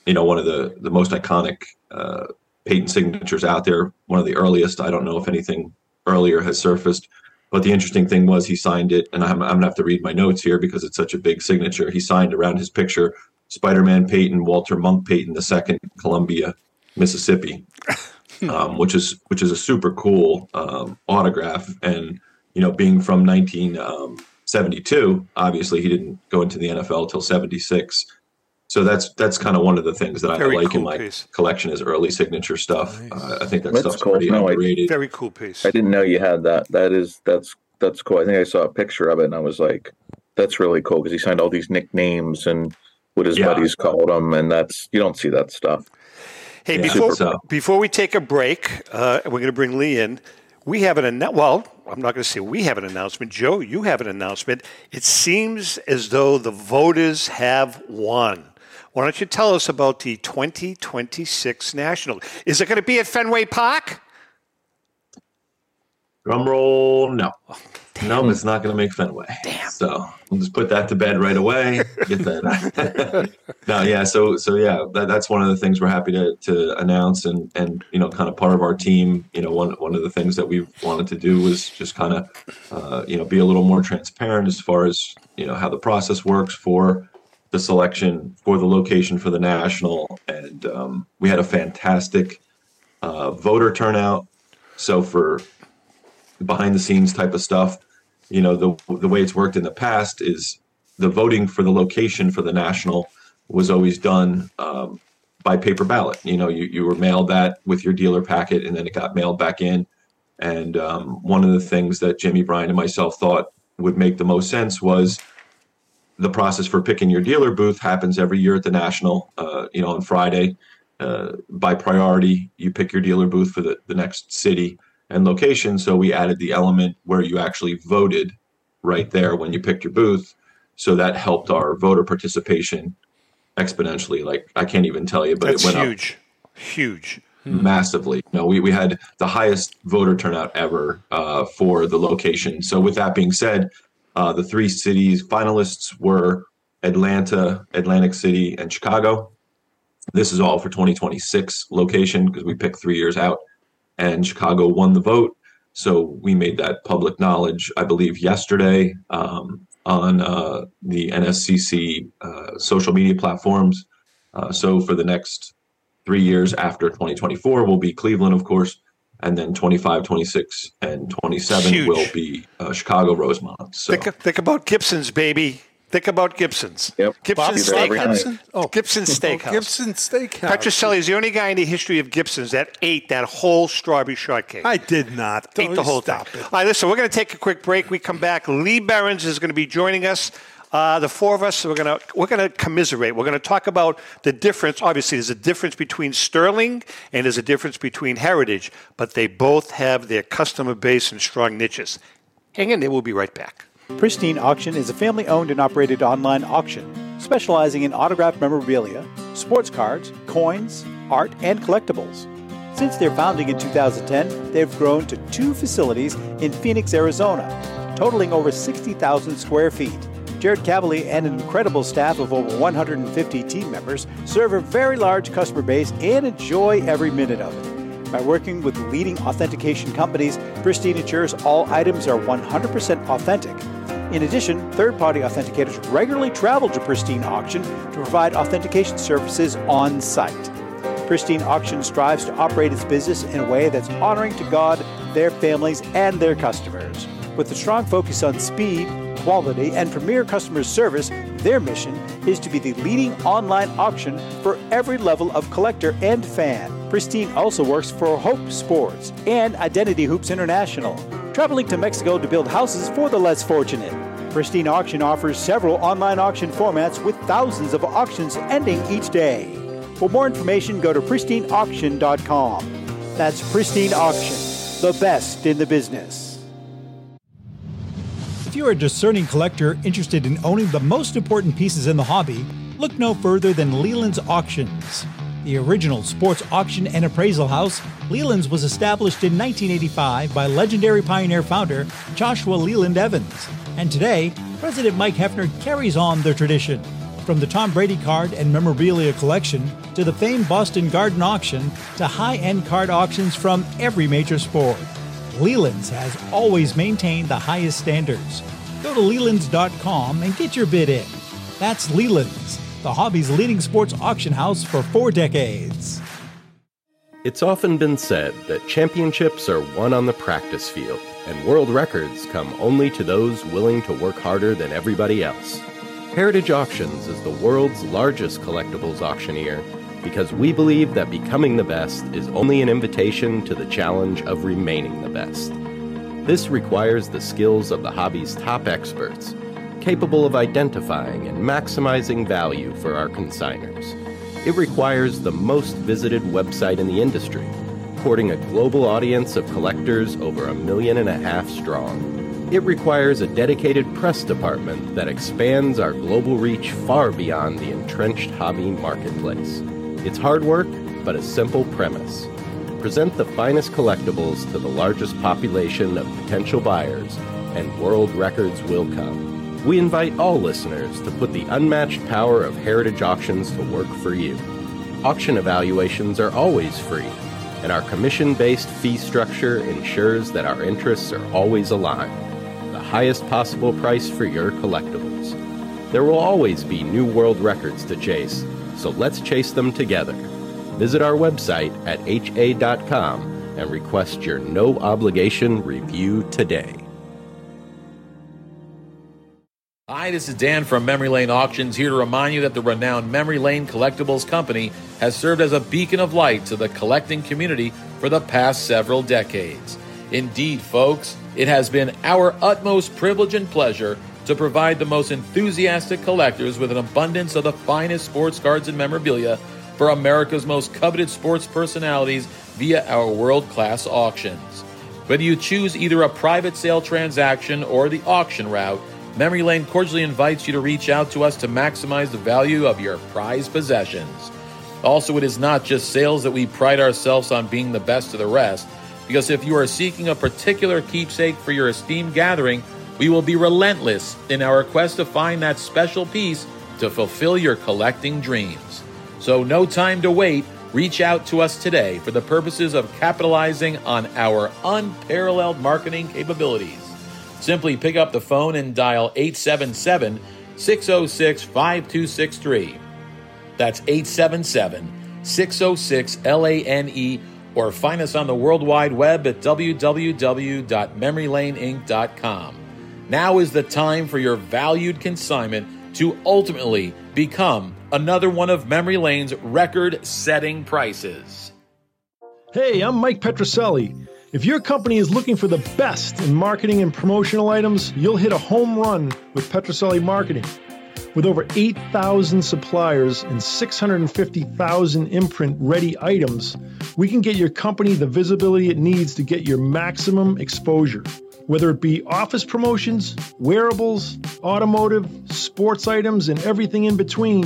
you know one of the the most iconic uh, Payton signatures out there, one of the earliest. I don't know if anything earlier has surfaced. But the interesting thing was he signed it, and I'm, I'm gonna have to read my notes here because it's such a big signature. He signed around his picture Spider-Man Payton, Walter Monk Payton II, Columbia, Mississippi, um, which is which is a super cool um, autograph. And you know, being from 1972, obviously he didn't go into the NFL till 76. So that's that's kind of one of the things that I like cool in my piece. collection is early signature stuff. Uh, I think that That's stuff's cool. pretty No, I- Very cool piece. I didn't know you had that. That is that's that's cool. I think I saw a picture of it and I was like, that's really cool because he signed all these nicknames and what his Yeah. buddies called him, and that's you don't see that stuff. Hey, Yeah, before so- before we take a break, uh, we're going to bring Lee in. We have an annou- well, I'm not going to say we have an announcement. Joe, you have an announcement. It seems as though the voters have won. Why don't you tell us about the 2026 National? Is it going to be at Fenway Park? Drum roll, no. no, it's not going to make Fenway. Damn. So we'll just put that to bed right away. Get that. no, yeah. So, so yeah, that, that's one of the things we're happy to, to announce, and and you know, kind of part of our team. You know, one one of the things that we wanted to do was just kind of, uh, you know, be a little more transparent as far as you know how the process works for the selection for the location for the national, and um, we had a fantastic uh, voter turnout. So for behind the scenes type of stuff. You know, the the way it's worked in the past is the voting for the location for the national was always done um, by paper ballot. You know, you, you were mailed that with your dealer packet, and then it got mailed back in. And um, one of the things that Jimmy Bryan and myself thought would make the most sense was the process for picking your dealer booth happens every year at the national. Uh, you know, on Friday, uh, by priority, you pick your dealer booth for the, the next city and location. So we added the element where you actually voted right there when you picked your booth. So that helped our voter participation exponentially. Like I can't even tell you, but That's it went up huge. Huge. massively. No, we, we had the highest voter turnout ever uh, for the location. So with that being said, uh, the three cities finalists were Atlanta, Atlantic City, and Chicago. This is all for 2026 location because we picked three years out, and Chicago won the vote. So we made that public knowledge, I believe, yesterday um, on uh, the NSCC uh, social media platforms. Uh, so for the next three years after 2024 will be Cleveland, of course, and then 25, 26, and 27 Huge. will be uh, Chicago Rosemont. So Think, think about Gibson's, baby. Think about Gibson's. Yep. Gibson's Bobby Every Steakhouse. night. Oh, Gibson's Steakhouse. Gibson Steakhouse. Petrocelli is the only guy in the history of Gibson's that ate that whole strawberry shortcake. I did not. ate the Don't whole stop thing. it. All right, listen, we're going to take a quick break. We come back. Lee Behrens is going to be joining us. Uh, the four of us, we're going to we're going to commiserate. We're going to talk about the difference. Obviously, there's a difference between Sterling and there's a difference between Heritage, but they both have their customer base and strong niches. Hang in there. We'll be right back. Pristine Auction is a family owned and operated online auction specializing in autographed memorabilia, sports cards, coins, art, and collectibles. Since their founding in 2010, they've grown to two facilities in Phoenix, Arizona, totaling over 60,000 square feet. Jared Cavalier and an incredible staff of over 150 team members serve a very large customer base and enjoy every minute of it. By working with leading authentication companies, Pristine ensures all items are 100% authentic. In addition, third party authenticators regularly travel to Pristine Auction to provide authentication services on site. Pristine Auction strives to operate its business in a way that's honoring to God, their families, and their customers. With a strong focus on speed, quality, and premier customer service, their mission is to be the leading online auction for every level of collector and fan. Pristine also works for Hope Sports and Identity Hoops International, traveling to Mexico to build houses for the less fortunate. Pristine Auction offers several online auction formats with thousands of auctions ending each day. For more information, go to pristineauction.com. That's Pristine Auction, the best in the business. If you're a discerning collector interested in owning the most important pieces in the hobby, look no further than Leland's Auctions. The original sports auction and appraisal house, Leland's was established in 1985 by legendary Pioneer founder Joshua Leland Evans. And today, President Mike Heffner carries on the tradition. From the Tom Brady card and memorabilia collection to the famed Boston Garden auction to high end card auctions from every major sport. Leland's has always maintained the highest standards. Go to Lelands.com and get your bid in. That's Leland's, the hobby's leading sports auction house for four decades. It's often been said that championships are won on the practice field, and world records come only to those willing to work harder than everybody else. Heritage Auctions is the world's largest collectibles auctioneer because we believe that becoming the best is only an invitation to the challenge of remaining the best. This requires the skills of the hobby's top experts, capable of identifying and maximizing value for our consigners. It requires the most visited website in the industry, courting a global audience of collectors over a million and a half strong. It requires a dedicated press department that expands our global reach far beyond the entrenched hobby marketplace. It's hard work, but a simple premise. Present the finest collectibles to the largest population of potential buyers, and world records will come. We invite all listeners to put the unmatched power of Heritage Auctions to work for you. Auction evaluations are always free, and our commission based fee structure ensures that our interests are always aligned. The highest possible price for your collectibles. There will always be new world records to chase, so let's chase them together. Visit our website at ha.com and request your no obligation review today. Hi, this is Dan from Memory Lane Auctions here to remind you that the renowned Memory Lane Collectibles Company has served as a beacon of light to the collecting community for the past several decades. Indeed, folks, it has been our utmost privilege and pleasure to provide the most enthusiastic collectors with an abundance of the finest sports cards and memorabilia for America's most coveted sports personalities via our world class auctions. Whether you choose either a private sale transaction or the auction route, Memory Lane cordially invites you to reach out to us to maximize the value of your prized possessions. Also, it is not just sales that we pride ourselves on being the best of the rest, because if you are seeking a particular keepsake for your esteemed gathering, we will be relentless in our quest to find that special piece to fulfill your collecting dreams. So, no time to wait. Reach out to us today for the purposes of capitalizing on our unparalleled marketing capabilities. Simply pick up the phone and dial 877 606 5263. That's 877 606 LANE or find us on the World Wide Web at www.memorylaneinc.com. Now is the time for your valued consignment to ultimately become another one of Memory Lane's record setting prices. Hey, I'm Mike Petrocelli. If your company is looking for the best in marketing and promotional items, you'll hit a home run with Petrocelli Marketing. With over 8,000 suppliers and 650,000 imprint ready items, we can get your company the visibility it needs to get your maximum exposure. Whether it be office promotions, wearables, automotive, sports items, and everything in between,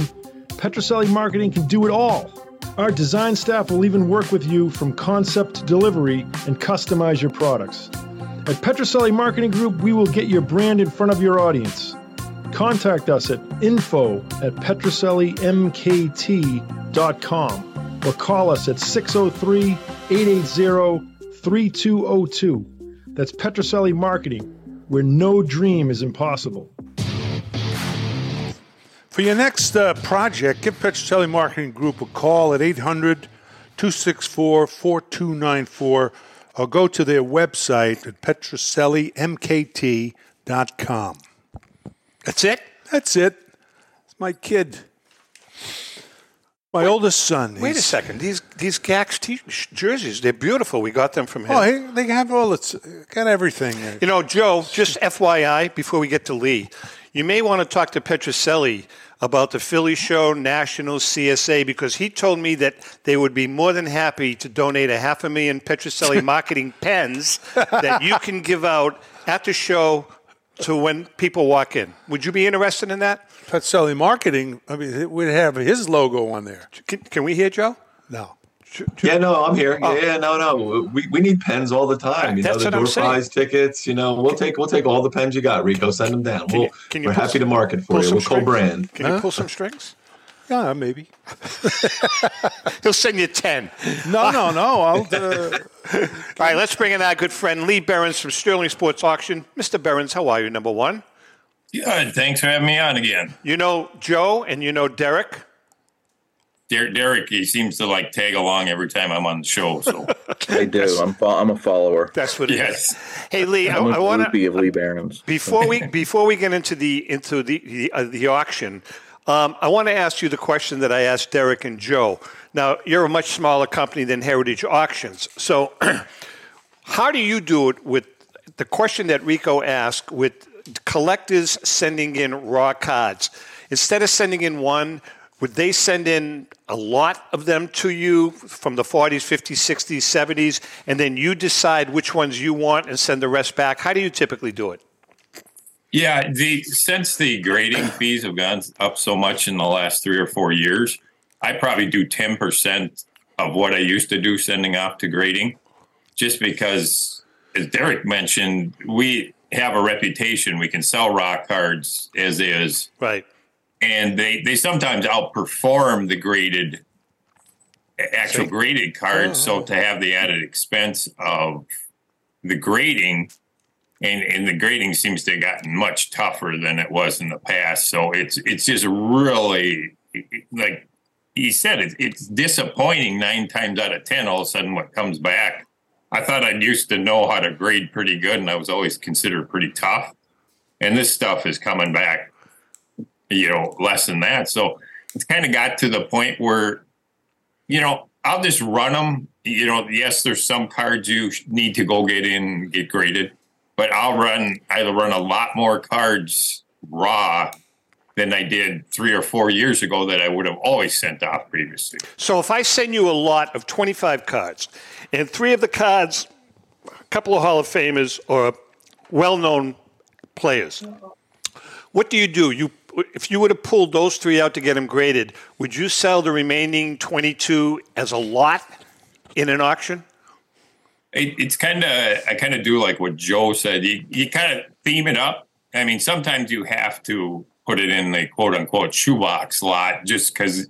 Petrocelli Marketing can do it all. Our design staff will even work with you from concept to delivery and customize your products. At Petrocelli Marketing Group, we will get your brand in front of your audience. Contact us at info at petrocellimkt.com or call us at 603 880 3202. That's Petrocelli Marketing, where no dream is impossible. For your next uh, project, give Petrocelli Marketing Group a call at 800 264 4294 or go to their website at petrocellimkt.com. That's it? That's it. It's my kid. My oldest son. Wait a second. These these GACS t- jerseys, they're beautiful. We got them from him. Oh, he, they have all it's got everything. You know, Joe, just FYI, before we get to Lee, you may want to talk to Petrocelli about the Philly Show National CSA because he told me that they would be more than happy to donate a half a million Petrocelli marketing pens that you can give out at the show to when people walk in. Would you be interested in that? Petrocelli Marketing, I mean, it would have his logo on there. Can, can we hear Joe? No. Yeah, no, I'm here. Yeah, yeah, no, no. We, we need pens all the time. You know, That's the what I'm door saying. prize tickets. You know, we'll take we'll take all the pens you got, Rico. Send them down. Can We'll, you- can you we're happy some- to market for you. We'll co-brand. Can you pull some strings? Yeah, maybe. He'll send you 10. No, no, no. I'll. Uh, All right, let's bring in our good friend Lee Behrens from Sterling Sports Auction. Mr. Behrens, how are you, number one? Good. Thanks for having me on again. You know Joe and you know Derek. Der- Derek, he seems to like tag along every time I'm on the show. So I do. I'm fo- I'm a follower. That's what it is. yes, Hey Lee, I, I'm a I want to groupie of Lee Behrens. before we before we get into the into the the, uh, the auction, um, I want to ask you the question that I asked Derek and Joe. Now you're a much smaller company than Heritage Auctions, so how do you do it with the question that Rico asked with collectors sending in raw cards instead of sending in one? Would they send in a lot of them to you from the 40s, 50s, 60s, 70s, and then you decide which ones you want and send the rest back? How do you typically do it? yeah. The since the grading fees have gone up so much in the last three or four years, I probably do ten percent of what I used to do sending off to grading, just because, as Derek mentioned, we have a reputation. We can sell rock cards as is, Right. and they they sometimes outperform the graded actual graded cards so uh-huh. to have the added expense of the grading and and the grading seems to have gotten much tougher than it was in the past so it's it's just really like he said it, it's disappointing nine times out of ten all of a sudden what comes back i thought i'd used to know how to grade pretty good and i was always considered pretty tough. And this stuff is coming back you know less than that. So it's kind of got to the point where you know i'll just run them you know yes there's some cards you need to go get in get graded but i'll run i'll run a lot more cards raw than i did three or four years ago that i would have always sent off previously So if I send you a lot of 25 cards, and three of the cards, a couple of Hall of Famers or well-known players, what do you do? You, if you would have pulled those three out to get them graded, would you sell the remaining 22 as a lot in an auction? it, it's kind of I kind of do like what Joe said. You you kind of theme it up. I mean, sometimes you have to put it in the quote unquote shoebox lot just because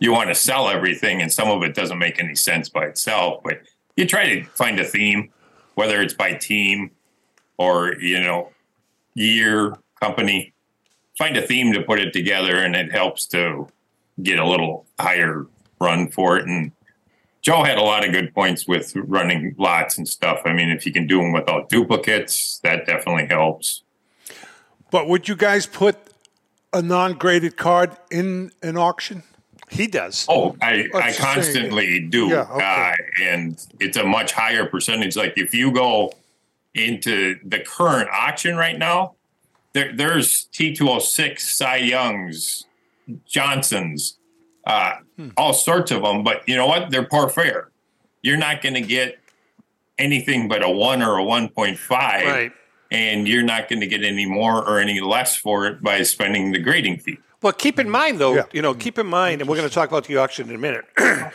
you want to sell everything, and some of it doesn't make any sense by itself. But you try to find a theme, whether it's by team or you know year company. Find a theme to put it together, and it helps to get a little higher run for it. And Joe had a lot of good points with running lots and stuff. I mean, if you can do them without duplicates, that definitely helps. but would you guys put a non-graded card in an auction? He does. Oh, I, Let's I just say- constantly do. Yeah, okay. uh, and it's a much higher percentage. Like if you go into the current auction right now, there, there's T206, Cy Youngs, Johnsons, uh, Hmm. all sorts of them. But you know what? They're par fair. You're not going to get anything but a one or a 1.5. Right. And you're not going to get any more or any less for it by spending the grading fee. Well, keep in mind, though, you know, keep in mind, and we're going to talk about the auction in a minute.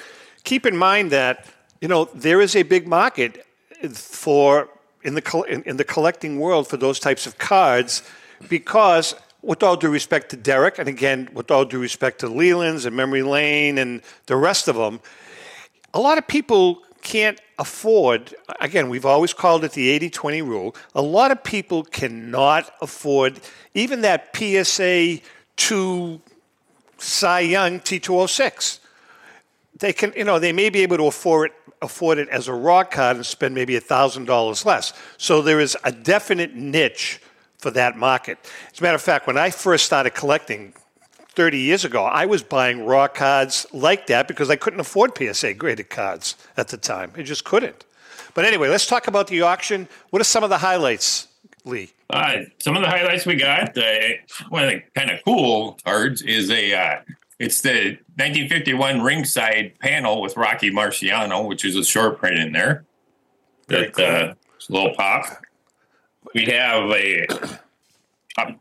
keep in mind that you know there is a big market for in the in, in the collecting world for those types of cards, because with all due respect to Derek, and again with all due respect to Leland's and Memory Lane and the rest of them, a lot of people can't afford again we've always called it the 80-20 rule. A lot of people cannot afford even that psa 2 cy young t206 they can you know they may be able to afford it afford it as a raw card and spend maybe $1000 less. So there is a definite niche for that market. As a matter of fact when i first started collecting 30 years ago, I was buying raw cards like that because I couldn't afford PSA graded cards at the time. I just couldn't. But anyway, let's talk about the auction. What are some of the highlights, Lee? Uh, some of the highlights we got. Uh, one of the kind of cool cards is a. Uh, it's the 1951 ringside panel with Rocky Marciano, which is a short print in there. Very That uh, it's a little pop. We have a pop,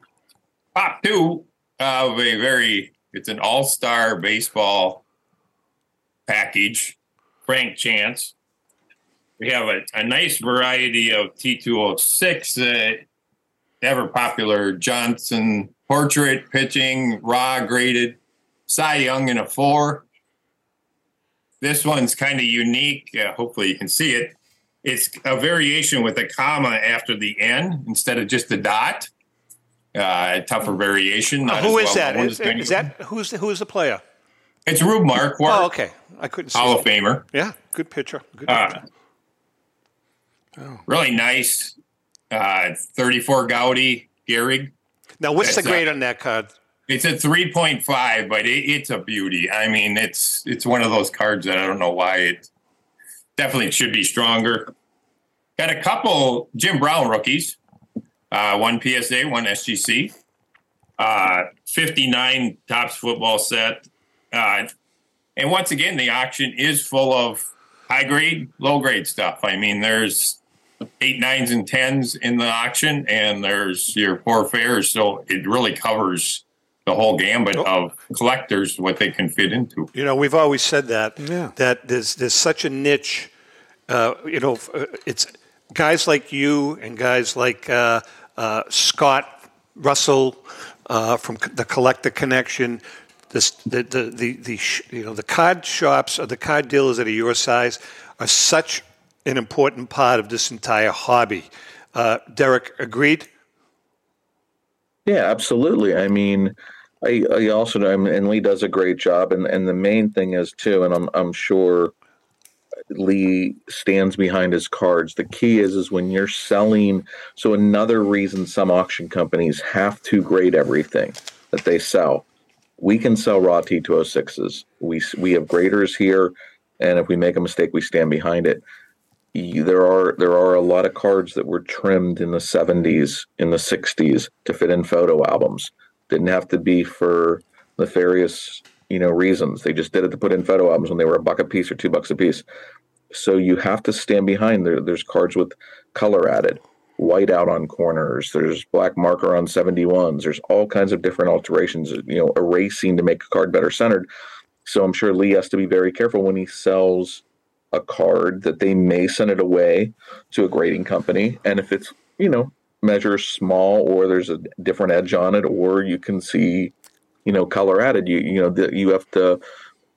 pop two of a very. It's an all star baseball package. Frank Chance. We have a, a nice variety of T206, uh, ever popular Johnson portrait pitching, raw graded, Cy Young in a four. This one's kind of unique. Uh, hopefully, you can see it. It's a variation with a comma after the N instead of just a dot. Uh, a tougher variation. not who is well that? Is, is that who's the, who is the player? It's Rube Marquardt. Oh, okay. I couldn't see. Hall of Famer. Yeah, good pitcher. Good Uh, picture. Really nice. Uh, 34 Goudey Gehrig. Now, what's the That's, uh, grade on that card? It's a 3.5, but it, it's a beauty. I mean, it's it's one of those cards that I don't know why it definitely should be stronger. Got a couple Jim Brown rookies, uh, one PSA, one SGC, uh, 59 Topps football set. Uh, and once again, the auction is full of high grade, low grade stuff. I mean, there's eight, nines, and tens in the auction, and there's your poor fares. So it really covers the whole gambit of collectors what they can fit into. You know, we've always said that that there's there's such a niche. Uh, you know, uh, it's guys like you and guys like uh, uh, Scott Russell uh, from the Collector Connection. This, the the the, the you know the card shops or the card dealers that are your size are such an important part of this entire hobby. Uh, Derek agreed. Yeah, absolutely. I mean, I, I also know, and Lee does a great job, and and the main thing is too, and I'm I'm sure Lee stands behind his cards. The key is is when you're selling. So another reason some auction companies have to grade everything that they sell. We can sell raw T206s. We we have graders here, and if we make a mistake, we stand behind it you- there are there are a lot of cards that were trimmed in the 70s in the 60s to fit in photo albums didn't have to be for nefarious you know reasons they just did it to put in photo albums when they were a buck a piece or two bucks a piece so you have to stand behind. There there's cards with color added. White out on corners. There's black marker on 71s there's all kinds of different alterations you know erasing to make a card better centered. So i'm sure lee has to be very careful when he sells a card that they may send it away to a grading company. And if it's you know measures small or there's a different edge on it or you can see you know color added you you know you have to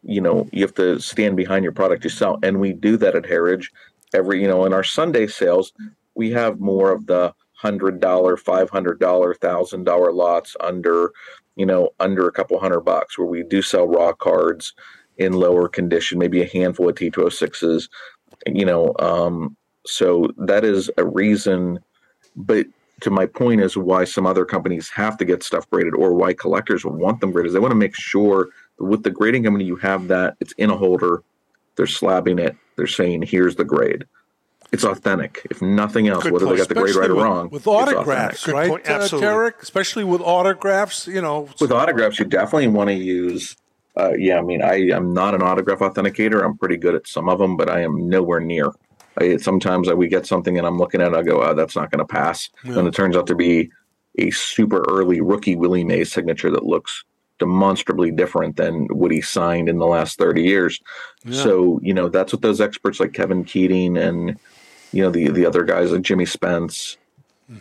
you know you have to stand behind your product you sell and we do that at heritage every you know in our sunday sales we have more of the hundred dollar five hundred dollar thousand dollar lots under you know under a couple hundred bucks where we do sell raw cards in lower condition maybe a handful of t206s you know um so that is a reason but to my point is why some other companies have to get stuff graded or why collectors want them graded. They want to make sure with the grading company you have that it's in a holder, they're slabbing it, they're saying here's the grade. It's authentic. If nothing else, Good whether point. they got the grade right or Especially wrong, with, with it's autographs, right, point. uh, Absolutely. Derek? Especially with autographs, you know. With autographs, you definitely want to use. Uh, yeah, I mean, I am not an autograph authenticator. I'm pretty good at some of them, but I am nowhere near. I, sometimes I, we get something and I'm looking at it, I go, oh, that's not going to pass. Yeah. And it turns out to be a super early rookie Willie Mays signature that looks demonstrably different than what he signed in the last 30 years. Yeah. So, you know, that's what those experts like Kevin Keating and, you know, the, the other guys like Jimmy Spence,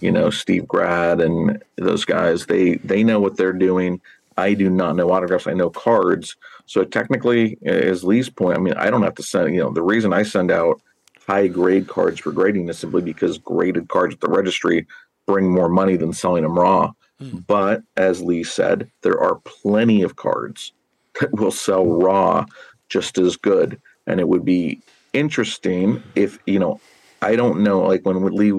you know, mm-hmm. Steve Grad and those guys, they, they know what they're doing. I do not know autographs. I know cards. So technically, as Lee's point, I mean, I don't have to send, you know, the reason I send out high grade cards for grading is simply because graded cards at the registry bring more money than selling them raw. Hmm. But as Lee said, there are plenty of cards that will sell raw just as good. And it would be interesting if, you know, I don't know, like when Lee,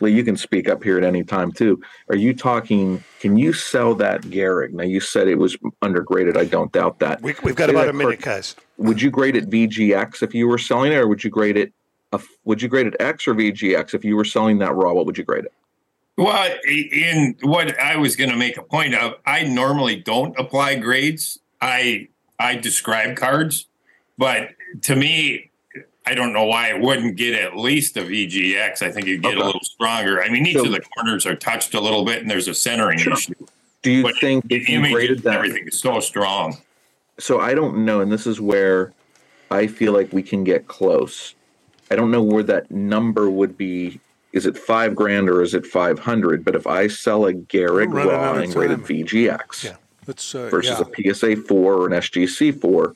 Lee, you can speak up here at any time too. Are you talking, can you sell that Gehrig? Now you said it was undergraded. I don't doubt that. We, we've got Say about a minute, card- guys. Would you grade it VGX if you were selling it, or would you grade it? A, would you grade it X or VGX if you were selling that raw? What would you grade it? Well, in what I was going to make a point of, I normally don't apply grades. I I describe cards, but to me, I don't know why it wouldn't get at least a VGX. I think you get a little stronger. I mean, each So- of the corners are touched a little bit, and there's a centering issue. Do you But think if you graded that, everything is so strong? so I don't know, and this is where I feel like we can get close. I don't know where that number would be. Is it five grand or is it five hundred? But if I sell a Gehrig we'll raw and rated. VGX Yeah. Uh, versus yeah. a PSA four or an SGC four,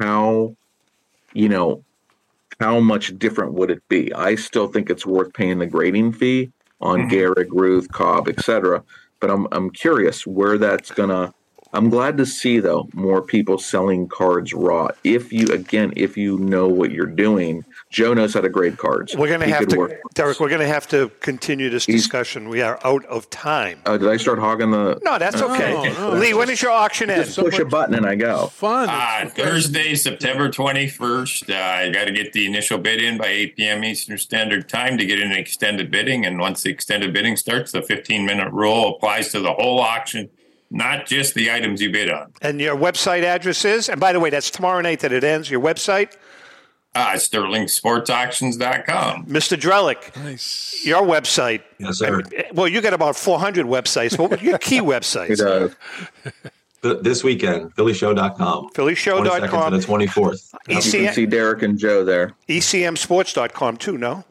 how you know how much different would it be? I still think it's worth paying the grading fee on Mm-hmm. Gehrig, Ruth, Cobb, etc. But I'm I'm curious where that's gonna. I'm glad to see though more people selling cards raw. If you again, if you know what you're doing, Joe knows how to grade cards. We're going to have to. Derek. We're going to have to continue this discussion. We are out of time. Oh, did I start hogging the? No, that's okay. Lee, when is your auction end? Just push a button and I go. Fun. Uh, Thursday, September 21st. Uh, I got to get the initial bid in by 8 p.m. Eastern Standard Time to get an extended bidding. And once the extended bidding starts, the 15 minute rule applies to the whole auction, not just the items you bid on. And your website address is? And by the way, that's tomorrow night that it ends. Your website? Uh, SterlingSportsAuctions.com. Mr. Drelich, nice. your website. Yes, sir. Well, you got about 400 websites. What were your key websites? This weekend, PhillyShow.com. PhillyShow.com. 22nd to the 24th. You ECM can see Derek and Joe there. ECMSports.com too, no?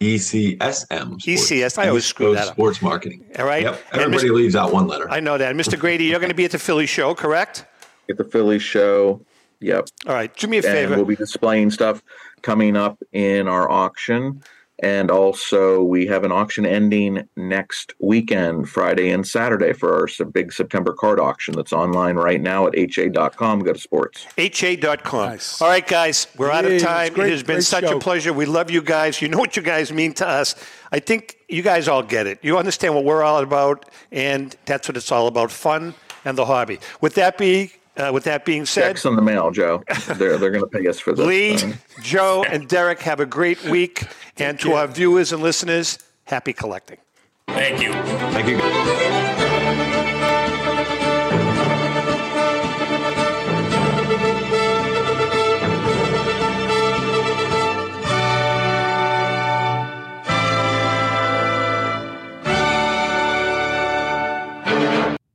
ECSM. Sports. ECS. I always East screw Coast that up. Sports Marketing. All right. Yep. Everybody Mr. leaves out one letter. I know that. Mr. Grady, you're going to be at the Philly show, correct? At the Philly show. Yep. All right. Do me a and favor. we'll be displaying stuff coming up in our auction. And also, we have an auction ending next weekend, Friday and Saturday, for our big September card auction that's online right now at ha.com. Go to sports. HA.com. All right, guys, we're out of it's time. great- it has been such show. a pleasure. We love you guys. You know what you guys mean to us. I think you guys all get it. You understand what we're all about, and that's what it's all about fun and the hobby. With that, be, uh, with that being said, Checks in the mail, Joe. They're, they're going to pay us for this. Lee, Uh, Joe, and Derek, have a great week. And to our viewers and listeners, happy collecting. Thank you. Thank you.